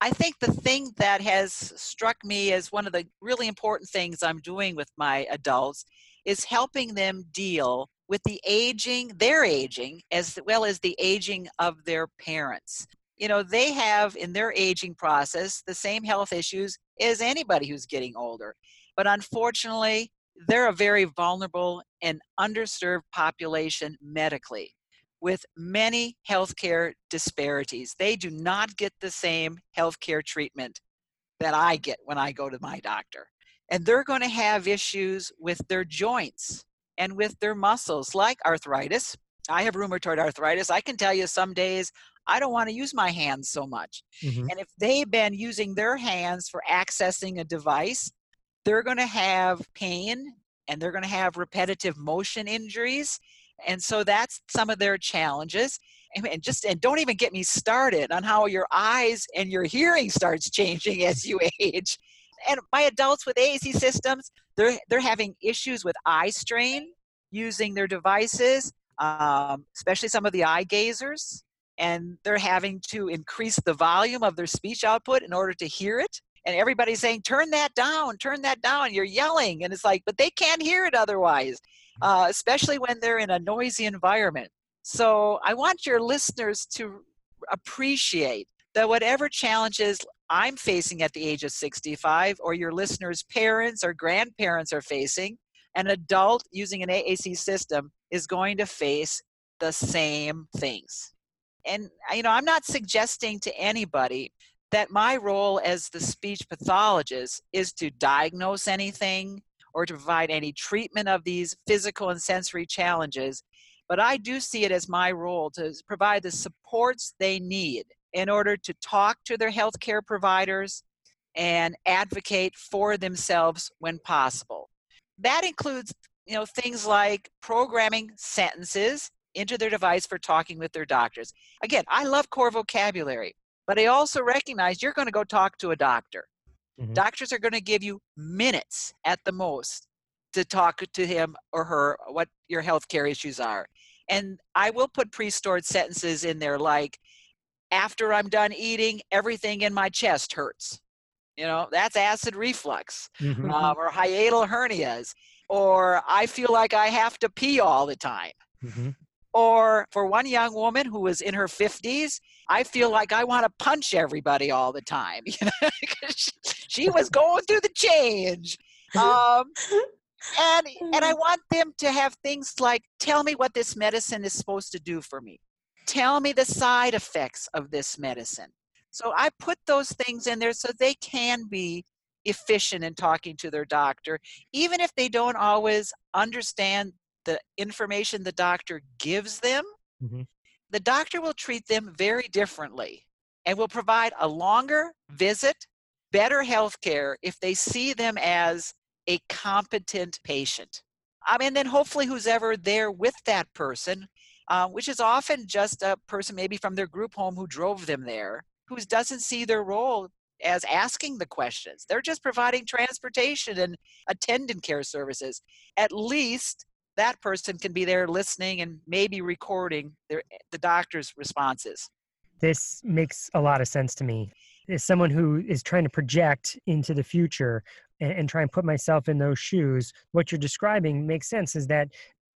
I think the thing that has struck me as one of the really important things I'm doing with my adults is helping them deal with the aging, their aging, as well as the aging of their parents. You know, they have in their aging process the same health issues as anybody who's getting older. But unfortunately, they're a very vulnerable and underserved population medically with many healthcare disparities. They do not get the same healthcare treatment that I get when I go to my doctor. And they're going to have issues with their joints and with their muscles, like arthritis. I have rheumatoid arthritis. I can tell you some days I don't want to use my hands so much. Mm-hmm. And if they've been using their hands for accessing a device, they're going to have pain and they're going to have repetitive motion injuries. And so that's some of their challenges. And just and don't even get me started on how your eyes and your hearing starts changing as you age and my adults with AAC systems, they're they're having issues with eye strain using their devices, um, especially some of the eye gazers, and they're having to increase the volume of their speech output in order to hear it. And everybody's saying, "Turn that down, turn that down." You're yelling, and it's like, but they can't hear it otherwise, uh, especially when they're in a noisy environment. So I want your listeners to appreciate that whatever challenges I'm facing at the age of 65, or your listeners' parents or grandparents are facing, an adult using an AAC system is going to face the same things. And, uh, you know, I'm not suggesting to anybody that my role as the speech pathologist is to diagnose anything or to provide any treatment of these physical and sensory challenges. But I do see it as my role to provide the supports they need in order to talk to their healthcare providers and advocate for themselves when possible. That includes, you know, things like programming sentences into their device for talking with their doctors. Again, I love core vocabulary, but I also recognize you're going to go talk to a doctor. Mm-hmm. Doctors are going to give you minutes at the most to talk to him or her what your healthcare issues are. And I will put pre-stored sentences in there like after I'm done eating, everything in my chest hurts. You know, that's acid reflux mm-hmm. um, or hiatal hernias, or I feel like I have to pee all the time. Mm-hmm. Or for one young woman who was in her 50s, I feel like I want to punch everybody all the time. You know, she, she was going through the change. Um, and and I want them to have things like, tell me what this medicine is supposed to do for me tell me the side effects of this medicine. So I put those things in there so they can be efficient in talking to their doctor, even if they don't always understand the information the doctor gives them. Mm-hmm. The doctor will treat them very differently and will provide a longer visit, better health care if they see them as a competent patient. I mean, then hopefully who's ever there with that person uh, which is often just a person maybe from their group home who drove them there, who doesn't see their role as asking the questions. They're just providing transportation and attendant care services. At least that person can be there listening and maybe recording their, the doctor's responses. This makes a lot of sense to me. As someone who is trying to project into the future, and, and try and put myself in those shoes, what you're describing makes sense is that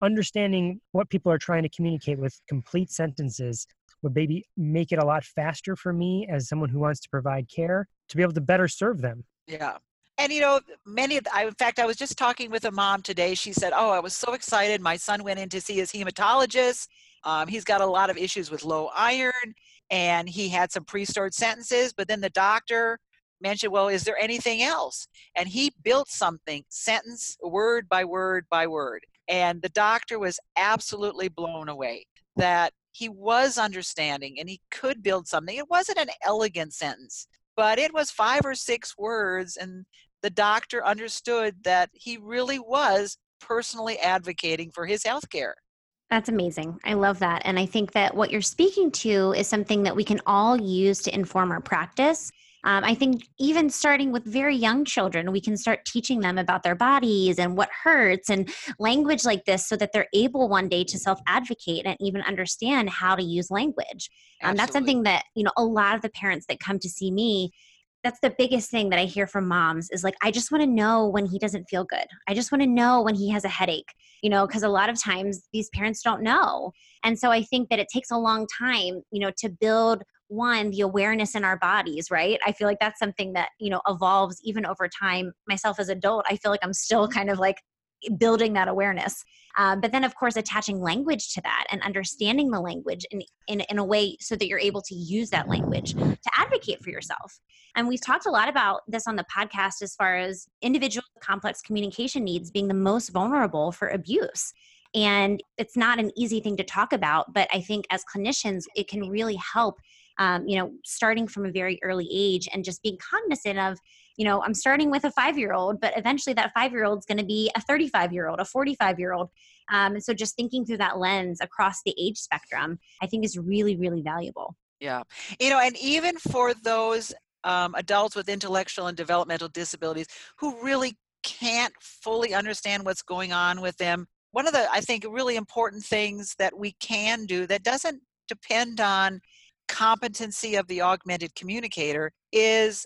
understanding what people are trying to communicate with complete sentences would maybe make it a lot faster for me as someone who wants to provide care to be able to better serve them. Yeah. And you know, many of the, I, in fact, I was just talking with a mom today. She said, "Oh, I was so excited. My son went in to see his hematologist. Um, he's got a lot of issues with low iron, and he had some pre-stored sentences. But then the doctor mentioned, well, is there anything else? And he built something, sentence, word by word by word. And the doctor was absolutely blown away that he was understanding and he could build something. It wasn't an elegant sentence, but it was five or six words. And the doctor understood that he really was personally advocating for his health care. That's amazing. I love that. And I think that what you're speaking to is something that we can all use to inform our practice. Um, I think even starting with very young children, we can start teaching them about their bodies and what hurts and language like this so that they're able one day to self advocate and even understand how to use language. Um, that's something that, you know, a lot of the parents that come to see me, that's the biggest thing that I hear from moms is like, I just want to know when he doesn't feel good. I just want to know when he has a headache, you know, because a lot of times these parents don't know. And so I think that it takes a long time, you know, to build one the awareness in our bodies right? I feel like that's something that you know evolves even over time. Myself as adult i feel like i'm still kind of like building that awareness. Um, but then of course attaching language to that and understanding the language in, in, in a way so that you're able to use that language to advocate for yourself. And we've talked a lot about this on the podcast as far as individual complex communication needs being the most vulnerable for abuse. And it's not an easy thing to talk about but i think as clinicians it can really help um, you know, starting from a very early age and just being cognizant of, you know, I'm starting with a five year old, but eventually that five year old is going to be a 35 year old, a 45 year old. Um, and so just thinking through that lens across the age spectrum, I think is really, really valuable. Yeah. You know, and even for those um, adults with intellectual and developmental disabilities who really can't fully understand what's going on with them, one of the, I think, really important things that we can do that doesn't depend on competency of the augmented communicator is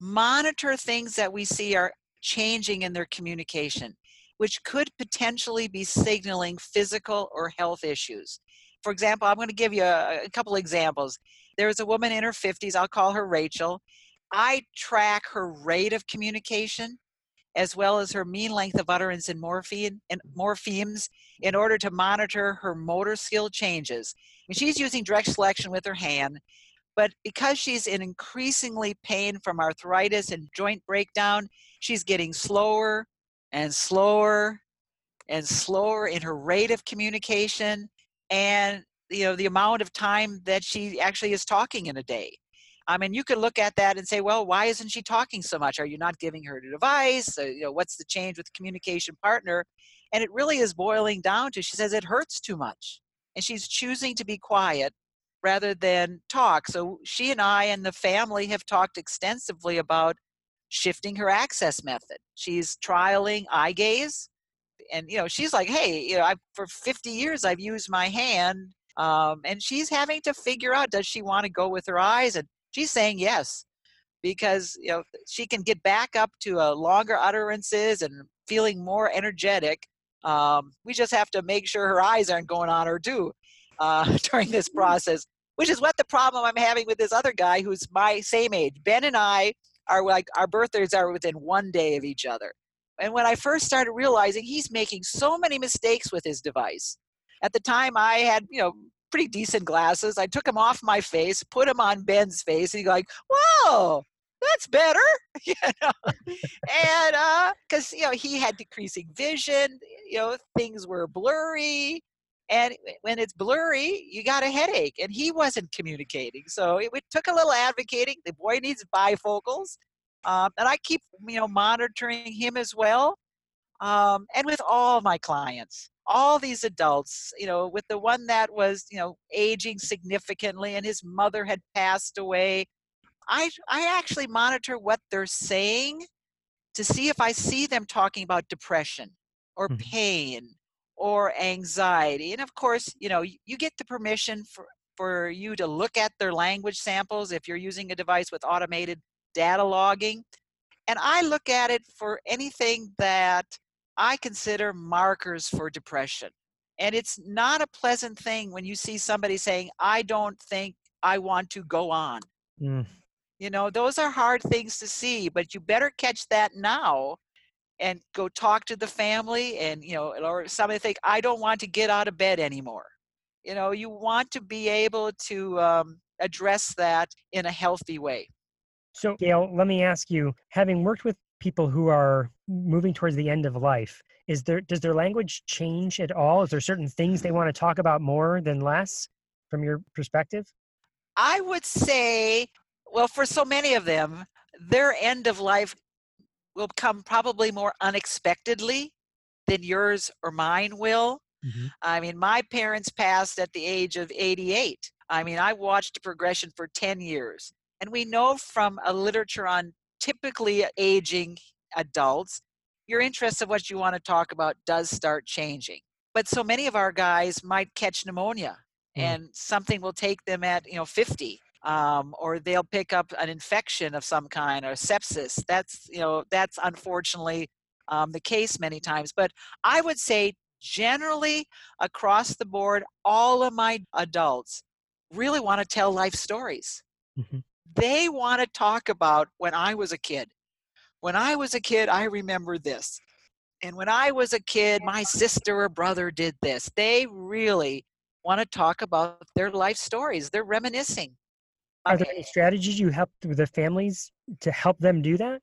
monitor things that we see are changing in their communication, which could potentially be signaling physical or health issues. For example, I'm going to give you a, a couple examples. There's a woman in her 50s, I'll call her Rachel. I track her rate of communication as well as her mean length of utterance in morpheme and mm-hmm. morphemes in order to monitor her motor skill changes. And she's using direct selection with her hand, but because she's in increasingly pain from arthritis and joint breakdown, she's getting slower and slower and slower in her rate of communication and you know the amount of time that she actually is talking in a day I mean, you could look at that and say, well, why isn't she talking so much? Are you not giving her a device? Uh, you know, what's the change with the communication partner? And it really is boiling down to she says it hurts too much, and she's choosing to be quiet rather than talk. So she and I and the family have talked extensively about shifting her access method. She's trialing eye gaze, and you know, she's like, hey, you know, I, for 50 years I've used my hand um, and she's having to figure out does she want to go with her eyes and She's saying yes because you know she can get back up to a longer utterances and feeling more energetic. Um, we just have to make sure her eyes aren't going on her too uh, during this mm-hmm. process, which is what the problem I'm having with this other guy who's my same age. Ben and I are like our birthdays are within one day of each other. And when I first started realizing he's making so many mistakes with his device, at the time I had, you know, pretty decent glasses. I took them off my face, put them on Ben's face, he's like, "Whoa, that's better," you know. and because uh, you know he had decreasing vision, you know things were blurry, and when it's blurry, you got a headache. And he wasn't communicating, so it, it took a little advocating. The boy needs bifocals, um, and I keep you know monitoring him as well. Um, and with all my clients, all these adults, you know, with the one that was, you know, aging significantly and his mother had passed away, I I actually monitor what they're saying to see if I see them talking about depression or mm-hmm. pain or anxiety. And of course, you know, you get the permission for for you to look at their language samples if you're using a device with automated data logging. And I look at it for anything that I consider markers for depression. And it's not a pleasant thing when you see somebody saying, I don't think I want to go on. Mm. You know, those are hard things to see, but you better catch that now and go talk to the family and, you know, or somebody think, I don't want to get out of bed anymore. You know, you want to be able to um, address that in a healthy way. So, Gail, let me ask you having worked with people who are moving towards the end of life, is there does their language change at all? Is there certain things they want to talk about more than less from your perspective? I would say, well, for so many of them, their end of life will come probably more unexpectedly than yours or mine will. Mhm. I mean, my parents passed at the age of 88. I mean, I watched the progression for 10 years. And we know from a literature on typically aging adults, your interest of what you want to talk about does start changing. But so many of our guys might catch pneumonia Mm. and something will take them at, you know, 50. Um, or they'll pick up an infection of some kind or sepsis. That's, you know, that's unfortunately um, the case many times. But I would say generally across the board, all of my adults really want to tell life stories. Mhm. They want to talk about when I was a kid. When I was a kid, I remember this. And when I was a kid, my sister or brother did this. They really want to talk about their life stories. They're reminiscing. Are there any strategies you help with the families to help them do that?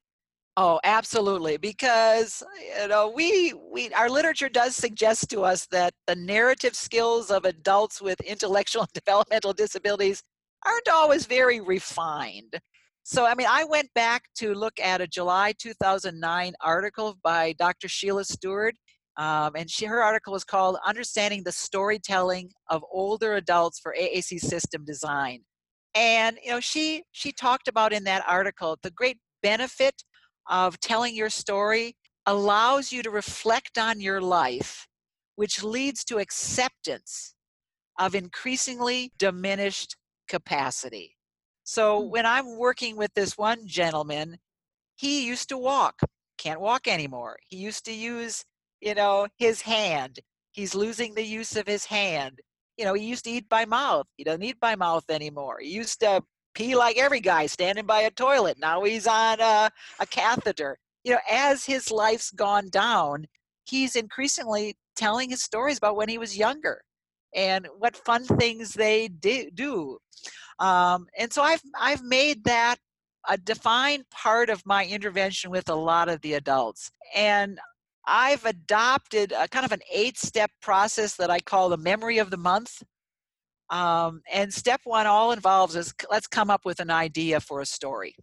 Oh, absolutely. Because you know, we we our literature does suggest to us that the narrative skills of adults with intellectual and developmental disabilities aren't always very refined. So, I mean, I went back to look at a July 2009 article by Dr. Sheela Stuart, um, and she, her article was called "Understanding the Storytelling of Older Adults for AAC System Design." And you know, she she talked about in that article the great benefit of telling your story allows you to reflect on your life, which leads to acceptance of increasingly diminished capacity. So mm. when I'm working with this one gentleman, he used to walk, can't walk anymore. He used to use, you know, his hand. He's losing the use of his hand. You know, he used to eat by mouth. He doesn't eat by mouth anymore. He used to pee like every guy standing by a toilet. Now he's on a, a catheter. You know, as his life's gone down, he's increasingly telling his stories about when he was younger and what fun things they do. Um, and so I've I've made that a defined part of my intervention with a lot of the adults. And I've adopted a kind of an eight-step process that I call the memory of the month. Um, and step one all involves is let's come up with an idea for a story.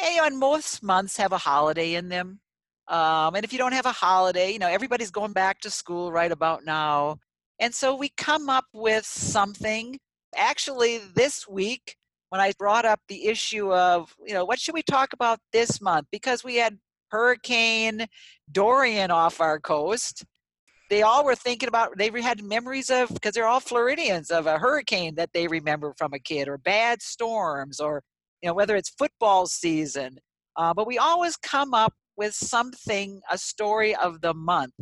And, you know, most months have a holiday in them. Um, and if you don't have a holiday, you know, everybody's going back to school right about now. And so we come up with something. Actually, this week, when I brought up the issue of, you know, what should we talk about this month? Because we had Hurricane Dorian off our coast. They all were thinking about, they had memories of, because they're all Floridians, of a hurricane that they remember from a kid, or bad storms, or, you know, whether it's football season. Uh, but we always come up with something, a story of the month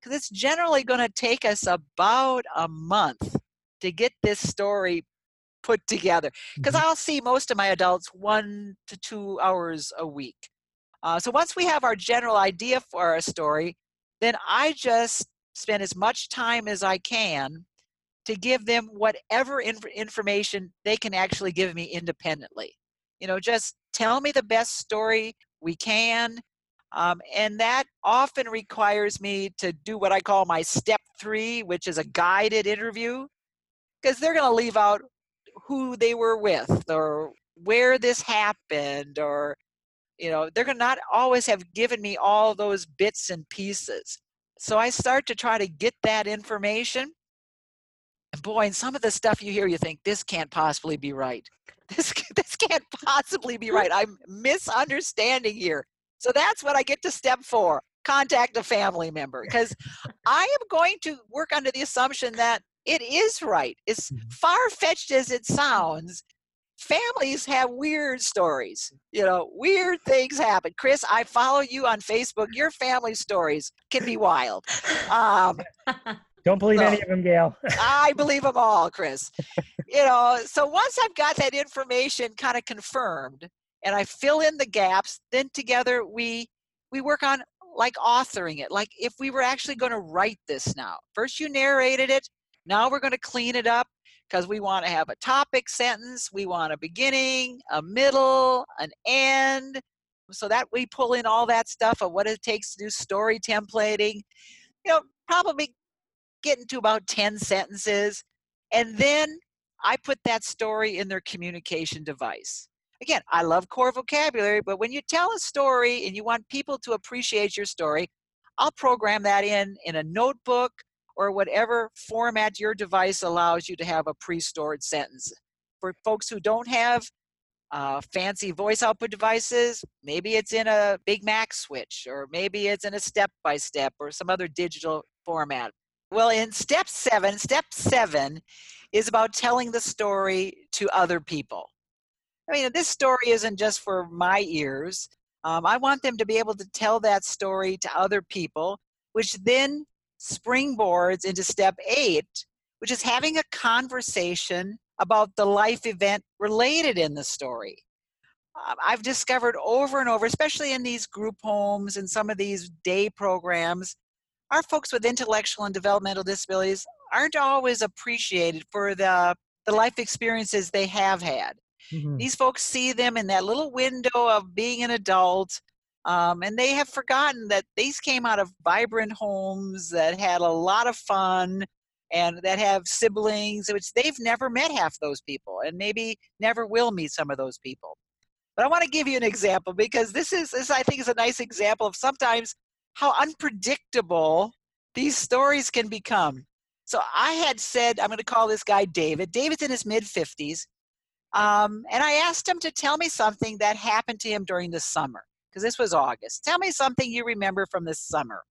because it's generally going to take us about a month to get this story put together. Because Mhm. I'll see most of my adults one to two hours a week. Uh, so once we have our general idea for a story, then I just spend as much time as I can to give them whatever inf- information they can actually give me independently. You know, just tell me the best story we can. Um, and that often requires me to do what I call my step three, which is a guided interview, because they're going to leave out who they were with or where this happened, or, you know, they're going to not always have given me all those bits and pieces. So I start to try to get that information. And boy, and some of the stuff you hear, you think, this can't possibly be right. This, this can't possibly be right. I'm misunderstanding here. So that's what I get to step four contact a family member because I am going to work under the assumption that it is right. As Mhm. far fetched as it sounds, families have weird stories. You know, weird things happen. Chris, I follow you on Facebook. Your family stories can be wild. Um, Don't believe so- any of them, Gail. I believe them all, Chris. You know, so once I've got that information kind of confirmed and I fill in the gaps, then together we we work on like authoring it. Like if we were actually going to write this now. First you narrated it, now we're going to clean it up because we want to have a topic sentence, we want a beginning, a middle, an end, so that we pull in all that stuff of what it takes to do story templating. You know, probably getting to about 10 sentences. And then I put that story in their communication device. Again, I love core vocabulary, but when you tell a story and you want people to appreciate your story, I'll program that in in a notebook or whatever format your device allows you to have a pre-stored sentence. For folks who don't have uh, fancy voice output devices, maybe it's in a BIGmack switch, or maybe it's in a step-by-step or some other digital format. Well, in step seven, step seven is about telling the story to other people. I mean, this story isn't just for my ears. Um, I want them to be able to tell that story to other people, which then springboards into step eight, which is having a conversation about the life event related in the story. Um, I've discovered over and over, especially in these group homes and some of these day programs, our folks with intellectual and developmental disabilities aren't always appreciated for the, the life experiences they have had. Mhm. These folks see them in that little window of being an adult, um, and they have forgotten that these came out of vibrant homes that had a lot of fun and that have siblings, which they've never met half those people and maybe never will meet some of those people. But I want to give you an example because this is, this I think is a nice example of sometimes how unpredictable these stories can become. So I had said, I'm going to call this guy David. David's in his mid 50s. Um, and I asked him to tell me something that happened to him during the summer, because this was August. Tell me something you remember from this summer.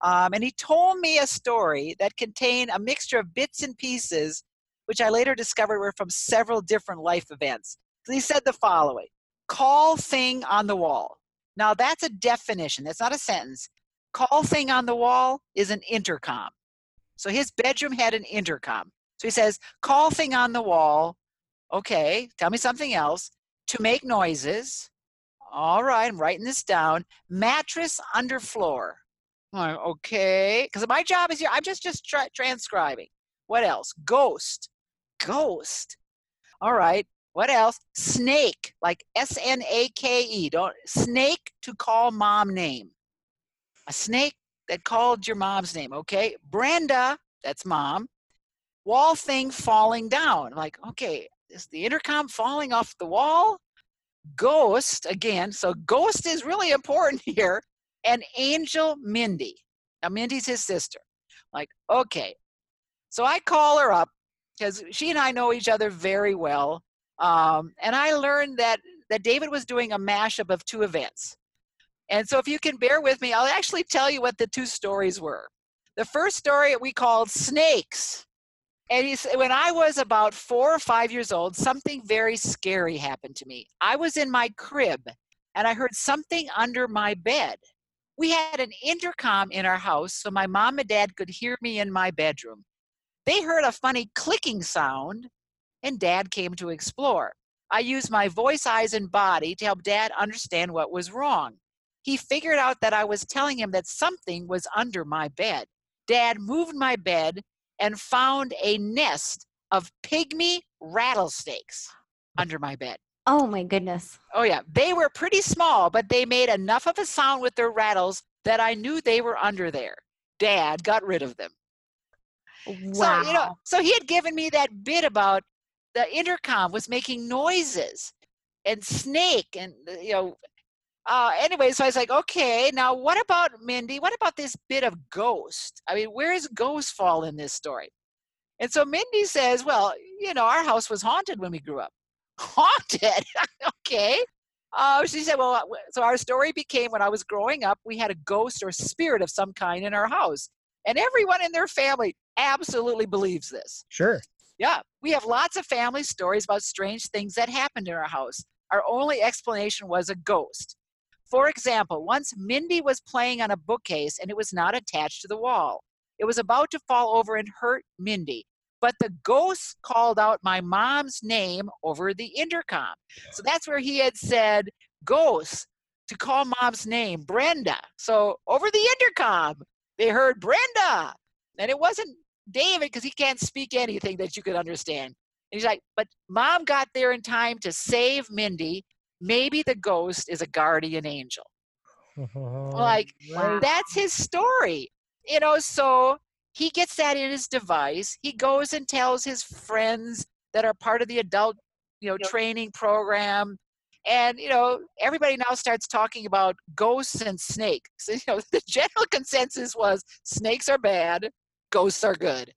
Um, and he told me a story that contained a mixture of bits and pieces, which I later discovered were from several different life events. He said the following call thing on the wall. Now, that's a definition, that's not a sentence. Call thing on the wall is an intercom. So his bedroom had an intercom. So he says, call thing on the wall. Okay, tell me something else. To make noises. All right, I'm writing this down. Mattress under floor. Okay, because my job is here. I'm just just tra- transcribing. What else? Ghost. Ghost. All right. What else? Snake, like S N A K E. Don't snake to call mom name. A snake that called your mom's name. Okay. Brenda, that's mom. Wall thing falling down. I'm like, okay, is the intercom falling off the wall? Ghost again. So ghost is really important here. And Angel Mindy. Now Mindy's his sister. Like, okay. So I call her up because she and I know each other very well. Um, and I learned that that David was doing a mashup of two events. And so if you can bear with me, I'll actually tell you what the two stories were. The first story we called Snakes. And he said, when I was about four or five years old, something very scary happened to me. I was in my crib and I heard something under my bed. We had an intercom in our house so my mom and dad could hear me in my bedroom. They heard a funny clicking sound and dad came to explore. I used my voice, eyes, and body to help dad understand what was wrong. He figured out that I was telling him that something was under my bed. Dad moved my bed and found a nest of pygmy rattlesnakes under my bed. Oh my goodness. Oh, yeah. They were pretty small, but they made enough of a sound with their rattles that I knew they were under there. Dad got rid of them. Wow. So, you know, so he had given me that bit about the intercom was making noises and snake and, you know, uh, anyway, so I was like, okay, now what about Mindy? What about this bit of ghost? I mean, where does ghost fall in this story? And so Mindy says, well, you know, our house was haunted when we grew up. Haunted? okay. Uh, she said, well, so our story became when I was growing up, we had a ghost or spirit of some kind in our house. And everyone in their family absolutely believes this. Sure. Yeah, we have lots of family stories about strange things that happened in our house. Our only explanation was a ghost. For example, once Mindy was playing on a bookcase and it was not attached to the wall. It was about to fall over and hurt Mindy, but the ghost called out my mom's name over the intercom. So that's where he had said, Ghost, to call mom's name, Brenda. So over the intercom, they heard Brenda. And it wasn't David because he can't speak anything that you could understand. And he's like, but mom got there in time to save Mindy. Maybe the ghost is a guardian angel. like, Right. that's his story. You know, so he gets that in his device. He goes and tells his friends that are part of the adult, you know, Yep. training program. And you know, everybody now starts talking about ghosts and snakes. You know, the general consensus was snakes are bad, ghosts are good,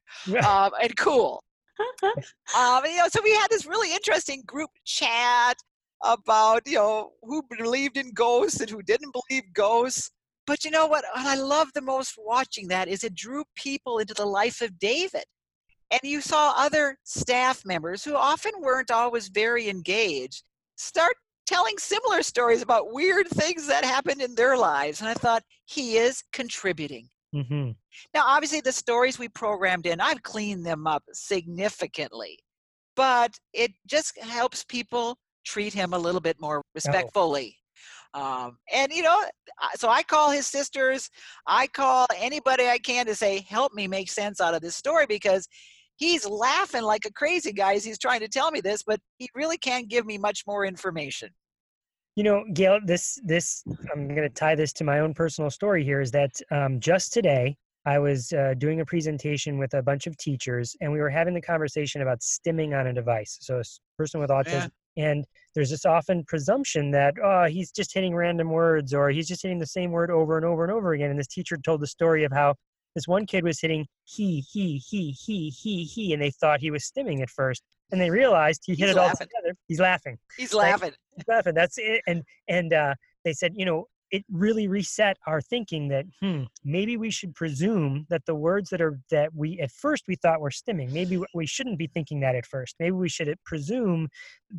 um, and cool. um, you know, so we had this really interesting group chat about you know who believed in ghosts and who didn't believe ghosts. But you know what? What I love the most watching that is it drew people into the life of David. And you saw other staff members who often weren't always very engaged start telling similar stories about weird things that happened in their lives. And I thought, he is contributing. hmm Now, obviously, the stories we programmed in, I've cleaned them up significantly, but it just helps people treat him a little bit more respectfully. Um, and, you know, so I call his sisters, I call anybody I can to say, help me make sense out of this story because he's laughing like a crazy guy as he's trying to tell me this, but he really can't give me much more information. You know, Gail, this this I'm going to tie this to my own personal story here. Is that um, just today I was uh, doing a presentation with a bunch of teachers, and we were having the conversation about stimming on a device. So a person with autism, and there's this often presumption that oh he's just hitting random words or he's just hitting the same word over and over and over again. And this teacher told the story of how this one kid was hitting he he he he he he, and they thought he was stimming at first, and they realized he hit He's it all together. He's laughing He's Right. laughing. laughing. That's it. And and uh, they said, you know, it really reset our thinking that hmm, maybe we should presume that the words that are that we at first we thought were stimming, maybe we shouldn't be thinking that at first. Maybe we should uh, presume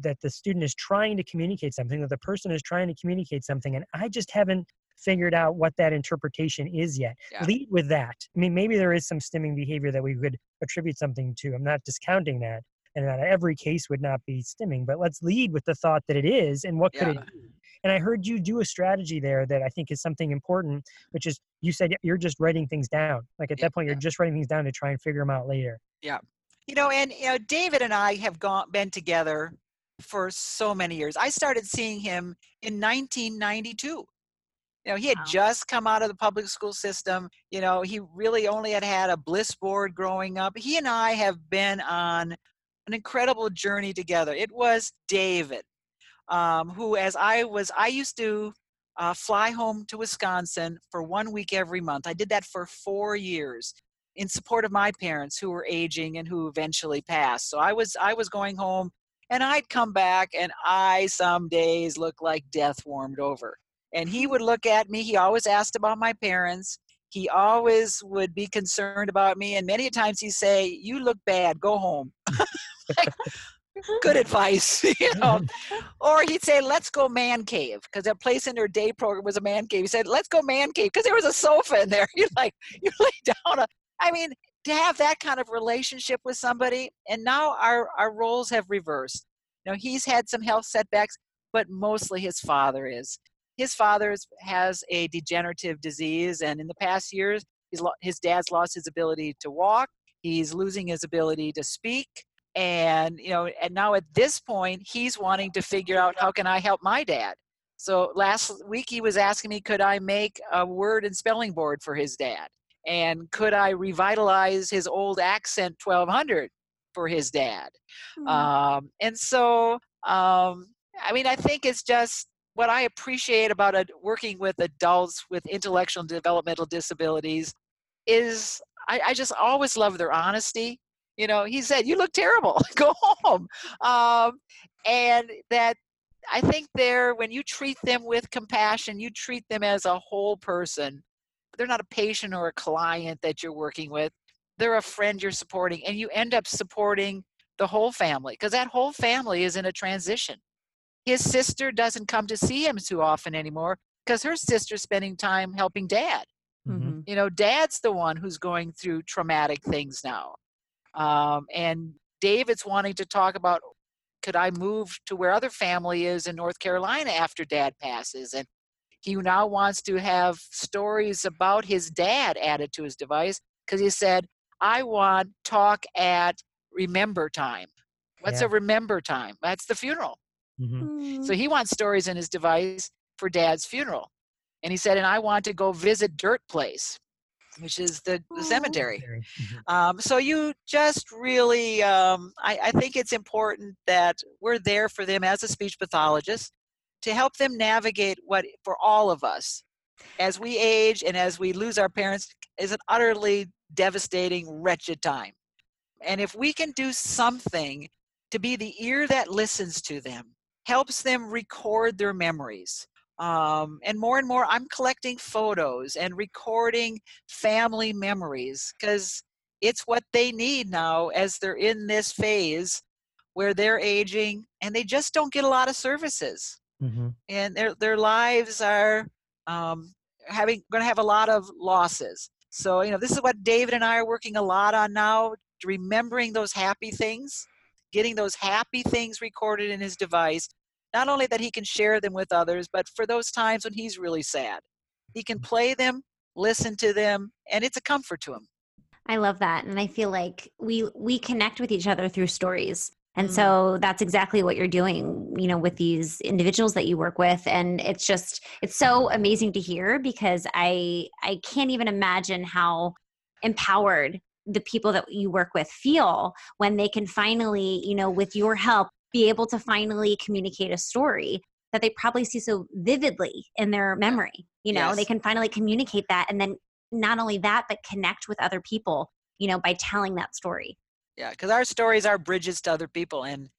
that the student is trying to communicate something, that the person is trying to communicate something, and I just haven't figured out what that interpretation is yet. Yeah. Lead with that. I mean, maybe there is some stimming behavior that we could attribute something to. I'm not discounting that and that every case would not be stimming but let's lead with the thought that it is and what could Yeah. it be and i heard you do a strategy there that i think is something important which is you said you're just writing things down like at Yeah, that point you're yeah. just writing things down to try and figure them out later Yeah. You know, and you know, David and I have gone been together for so many years. I started seeing him in 1992. You know, he had Wow. just come out of the public school system. You know, he really only had had a bliss board growing up. He and I have been on an incredible journey together. It was David, um, who, as I was, I used to uh, fly home to Wisconsin for one week every month. I did that for four years in support of my parents who were aging and who eventually passed. So I was I was going home and I'd come back and I some days looked like death warmed over. And he would look at me, he always asked about my parents. He always would be concerned about me and many times he'd say, "You look bad, go home." Like, Good advice, you know. Or he'd say, "Let's go man cave," because that place in their day program was a man cave. He said, "Let's go man cave," because there was a sofa in there. You like you lay down a. I mean, to have that kind of relationship with somebody, and now our our roles have reversed. You know, he's had some health setbacks, but mostly his father is. His father has a degenerative disease, and in the past years, lo- his dad's lost his ability to walk. He's losing his ability to speak and you know and now at this point he's wanting to figure out how can i help my dad? So last week he was asking me could i make a word and spelling board for his dad? And could i revitalize his old Accent 1200 for his dad? Um, and so um, i mean i think it's just what i appreciate about it, working with adults with intellectual and developmental disabilities is I, I just always love their honesty. You know he said you look terrible. Go home. Um, and that i think they're when you treat them with compassion you treat them as a whole person. They're not a patient or a client that you're working with. They're a friend you're supporting and you end up supporting the whole family because that whole family is in a transition. His sister doesn't come to see him too often anymore because her sister's spending time helping dad. Mm-hmm. You know, dad's the one who's going through traumatic things now. Um, and David's wanting to talk about could I move to where other family is in North Carolina after dad passes? And he now wants to have stories about his dad added to his device because he said, I want talk at remember time. What's Yeah. a remember time? That's the funeral. Mhm. So he wants stories in his device for dad's funeral. And he said, and I want to go visit Dirt Place, which is the, the cemetery. Very- mhm. Um, so you just really, um, I, I think it's important that we're there for them as a speech pathologist to help them navigate what, for all of us, as we age and as we lose our parents, is an utterly devastating, wretched time. And if we can do something to be the ear that listens to them, helps them record their memories. Um, and more and more, I'm collecting photos and recording family memories because it's what they need now as they're in this phase where they're aging and they just don't get a lot of services Mhm. and their their lives are um, having going to have a lot of losses. So you know this is what David and I are working a lot on now, remembering those happy things, getting those happy things recorded in his device. Not only that he can share them with others, but for those times when he's really sad, he can play them, listen to them, and it's a comfort to him. I love that, and I feel like we we connect with each other through stories, and Mm. so that's exactly what you're doing. You know, with these individuals that you work with, and it's just it's so amazing to hear because I I can't even imagine how empowered the people that you work with feel when they can finally, you know, with your help, be able to finally communicate a story that they probably see so vividly in their memory. You know, they can finally communicate that, and then not only that, but connect with other people, you know, by telling that story. Yeah, because our stories are bridges to other people, and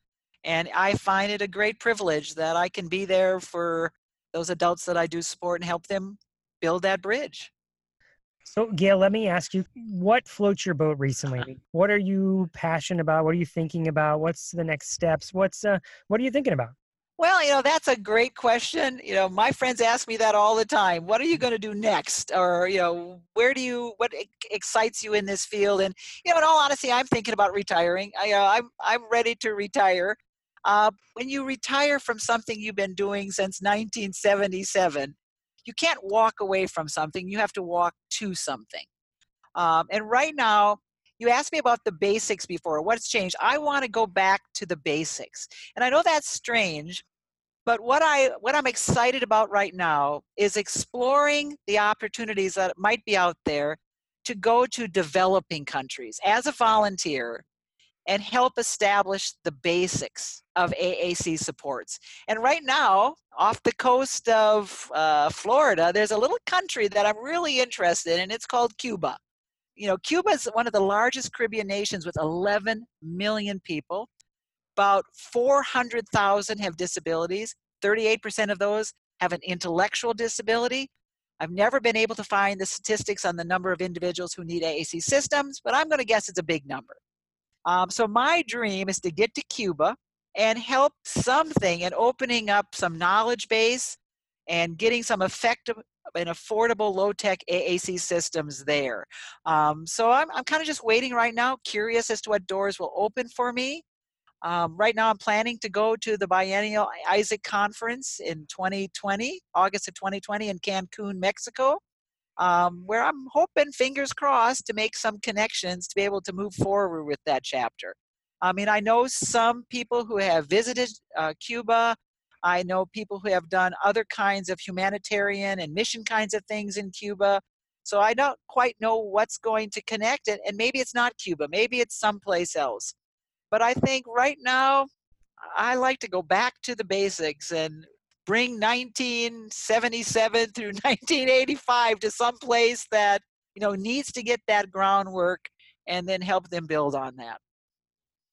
and I find it a great privilege that I can be there for those adults that I do support and help them build that bridge. So, Gail, let me ask you, what floats your boat recently? What are you passionate about? What are you thinking about? What's the next steps? What's uh, what are you thinking about? Well, you know, that's a great question. You know, my friends ask me that all the time. What are you going to do next? Or, you know, where do you, what excites you in this field? And, you know, in all honesty, I'm thinking about retiring. I, uh, I'm, I'm ready to retire. Uh, when you retire from something you've been doing since 1977, you can't walk away from something. You have to walk to something. Um, and right now, you asked me about the basics before. What's changed? I want to go back to the basics. And I know that's strange, but what I what I'm excited about right now is exploring the opportunities that might be out there to go to developing countries as a volunteer and help establish the basics of AAC supports. And right now, off the coast of uh, Florida, there's a little country that I'm really interested in, and it's called Cuba. You know, Cuba is one of the largest Caribbean nations with 11 million people. About 400,000 have disabilities. 38% of those have an intellectual disability. I've never been able to find the statistics on the number of individuals who need AAC systems, but I'm going to guess it's a big number. Um, so my dream is to get to Cuba and help something in opening up some knowledge base and getting some effective and affordable low-tech AAC systems there. Um, so I'm, I'm kind of just waiting right now, curious as to what doors will open for me. Um, right now, I'm planning to go to the biennial ISAAC conference in 2020, August of 2020 in Cancun, Mexico, um, where I'm hoping, fingers crossed, to make some connections to be able to move forward with that chapter. I mean, I know some people who have visited uh, Cuba. I know people who have done other kinds of humanitarian and mission kinds of things in Cuba. So I don't quite know what's going to connect it. And maybe it's not Cuba, maybe it's someplace else. But I think right now, I like to go back to the basics and bring 1977 through 1985 to some place that you know needs to get that groundwork and then help them build on that.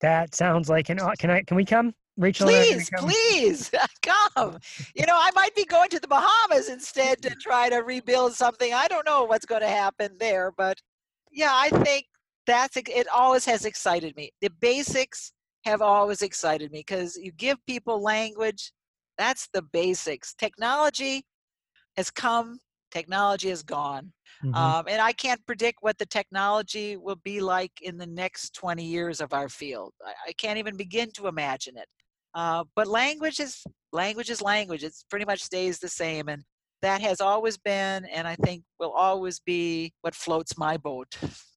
That sounds like an. Can I? Can we come, Rachel? and I are gonna Please, come? please come. You know, I might be going to the Bahamas instead to try to rebuild something. I don't know what's going to happen there, but yeah, I think that's it. Always has excited me. The basics have always excited me because you give people language. That's the basics. Technology has come, technology is gone. Mm-hmm. Um, and I can't predict what the technology will be like in the next 20 years of our field. I, I can't even begin to imagine it. Uh, but language is language is language. It pretty much stays the same, and that has always been, and I think will always be what floats my boat.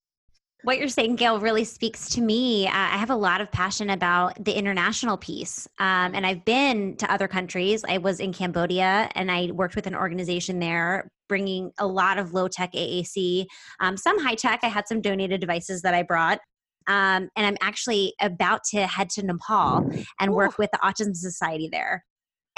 What you're saying, Gail, really speaks to me. Uh, I have a lot of passion about the international piece. Um, and I've been to other countries. I was in Cambodia and I worked with an organization there bringing a lot of low tech AAC, um, some high tech. I had some donated devices that I brought. Um, and I'm actually about to head to Nepal and work with the Autism Society there.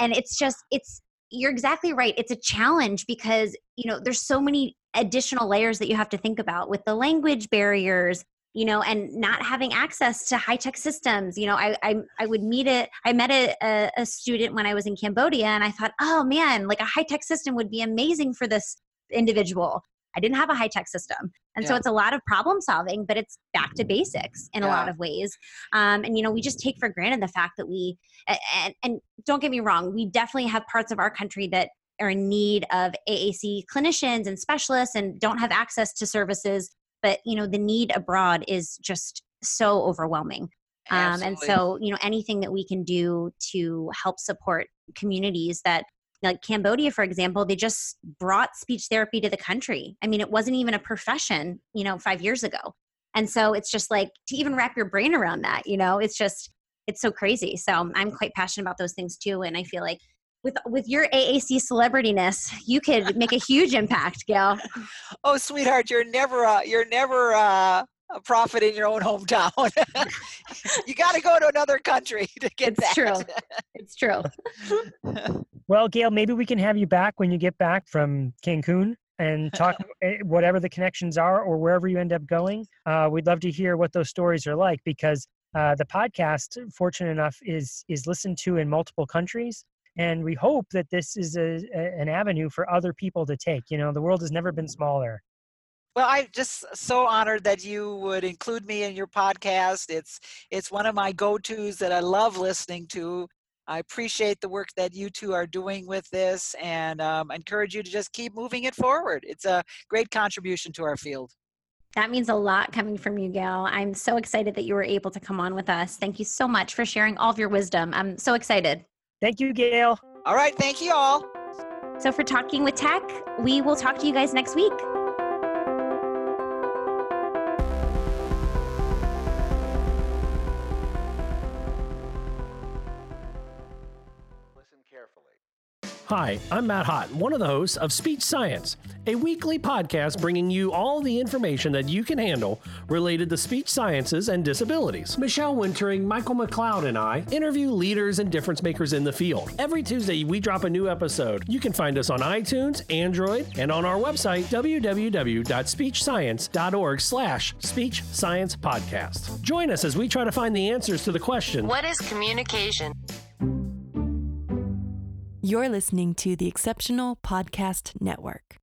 And it's just, it's, you're exactly right. It's a challenge because, you know, there's so many additional layers that you have to think about with the language barriers, you know, and not having access to high tech systems. You know, I, I, I would meet it. I met a, a, student when I was in Cambodia and I thought, oh man, like a high tech system would be amazing for this individual. I didn't have a high tech system. And yeah. so it's a lot of problem solving, but it's back to basics in yeah. a lot of ways. Um, and, you know, we just take for granted the fact that we, and, and don't get me wrong, we definitely have parts of our country that are in need of AAC clinicians and specialists and don't have access to services. But, you know, the need abroad is just so overwhelming. Um, and so, you know, anything that we can do to help support communities that like Cambodia, for example, they just brought speech therapy to the country. I mean, it wasn't even a profession, you know, five years ago. And so it's just like to even wrap your brain around that, you know, it's just, it's so crazy. So I'm quite passionate about those things too. And I feel like with with your AAC celebrityness, you could make a huge impact, Gail. Oh, sweetheart, you're never uh, you're never uh, a prophet in your own hometown. you got to go to another country to get it's that. true. It's true. Well, Gail, maybe we can have you back when you get back from Cancun and talk eh, whatever the connections are or wherever you end up going. Uh, we'd love to hear what those stories are like because uh, the podcast, fortunate enough, is is listened to in multiple countries. And we hope that this is a, a, an avenue for other people to take. You know, the world has never been smaller. Well, I'm just so honored that you would include me in your podcast. It's it's one of my go-tos that I love listening to. I appreciate the work that you two are doing with this, and um, encourage you to just keep moving it forward. It's a great contribution to our field. That means a lot coming from you, Gail. I'm so excited that you were able to come on with us. Thank you so much for sharing all of your wisdom. I'm so excited. Thank you, Gail. All right. Thank you all. So, for Talking with Tech, we will talk to you guys next week. Hi, I'm Matt Hott, one of the hosts of Speech Science, a weekly podcast bringing you all the information that you can handle related to speech sciences and disabilities. Michelle Wintering, Michael McLeod, and I interview leaders and difference makers in the field. Every Tuesday, we drop a new episode. You can find us on iTunes, Android, and on our website, www.speechscience.org slash speech science podcast. Join us as we try to find the answers to the question, What is communication? You're listening to the Exceptional Podcast Network.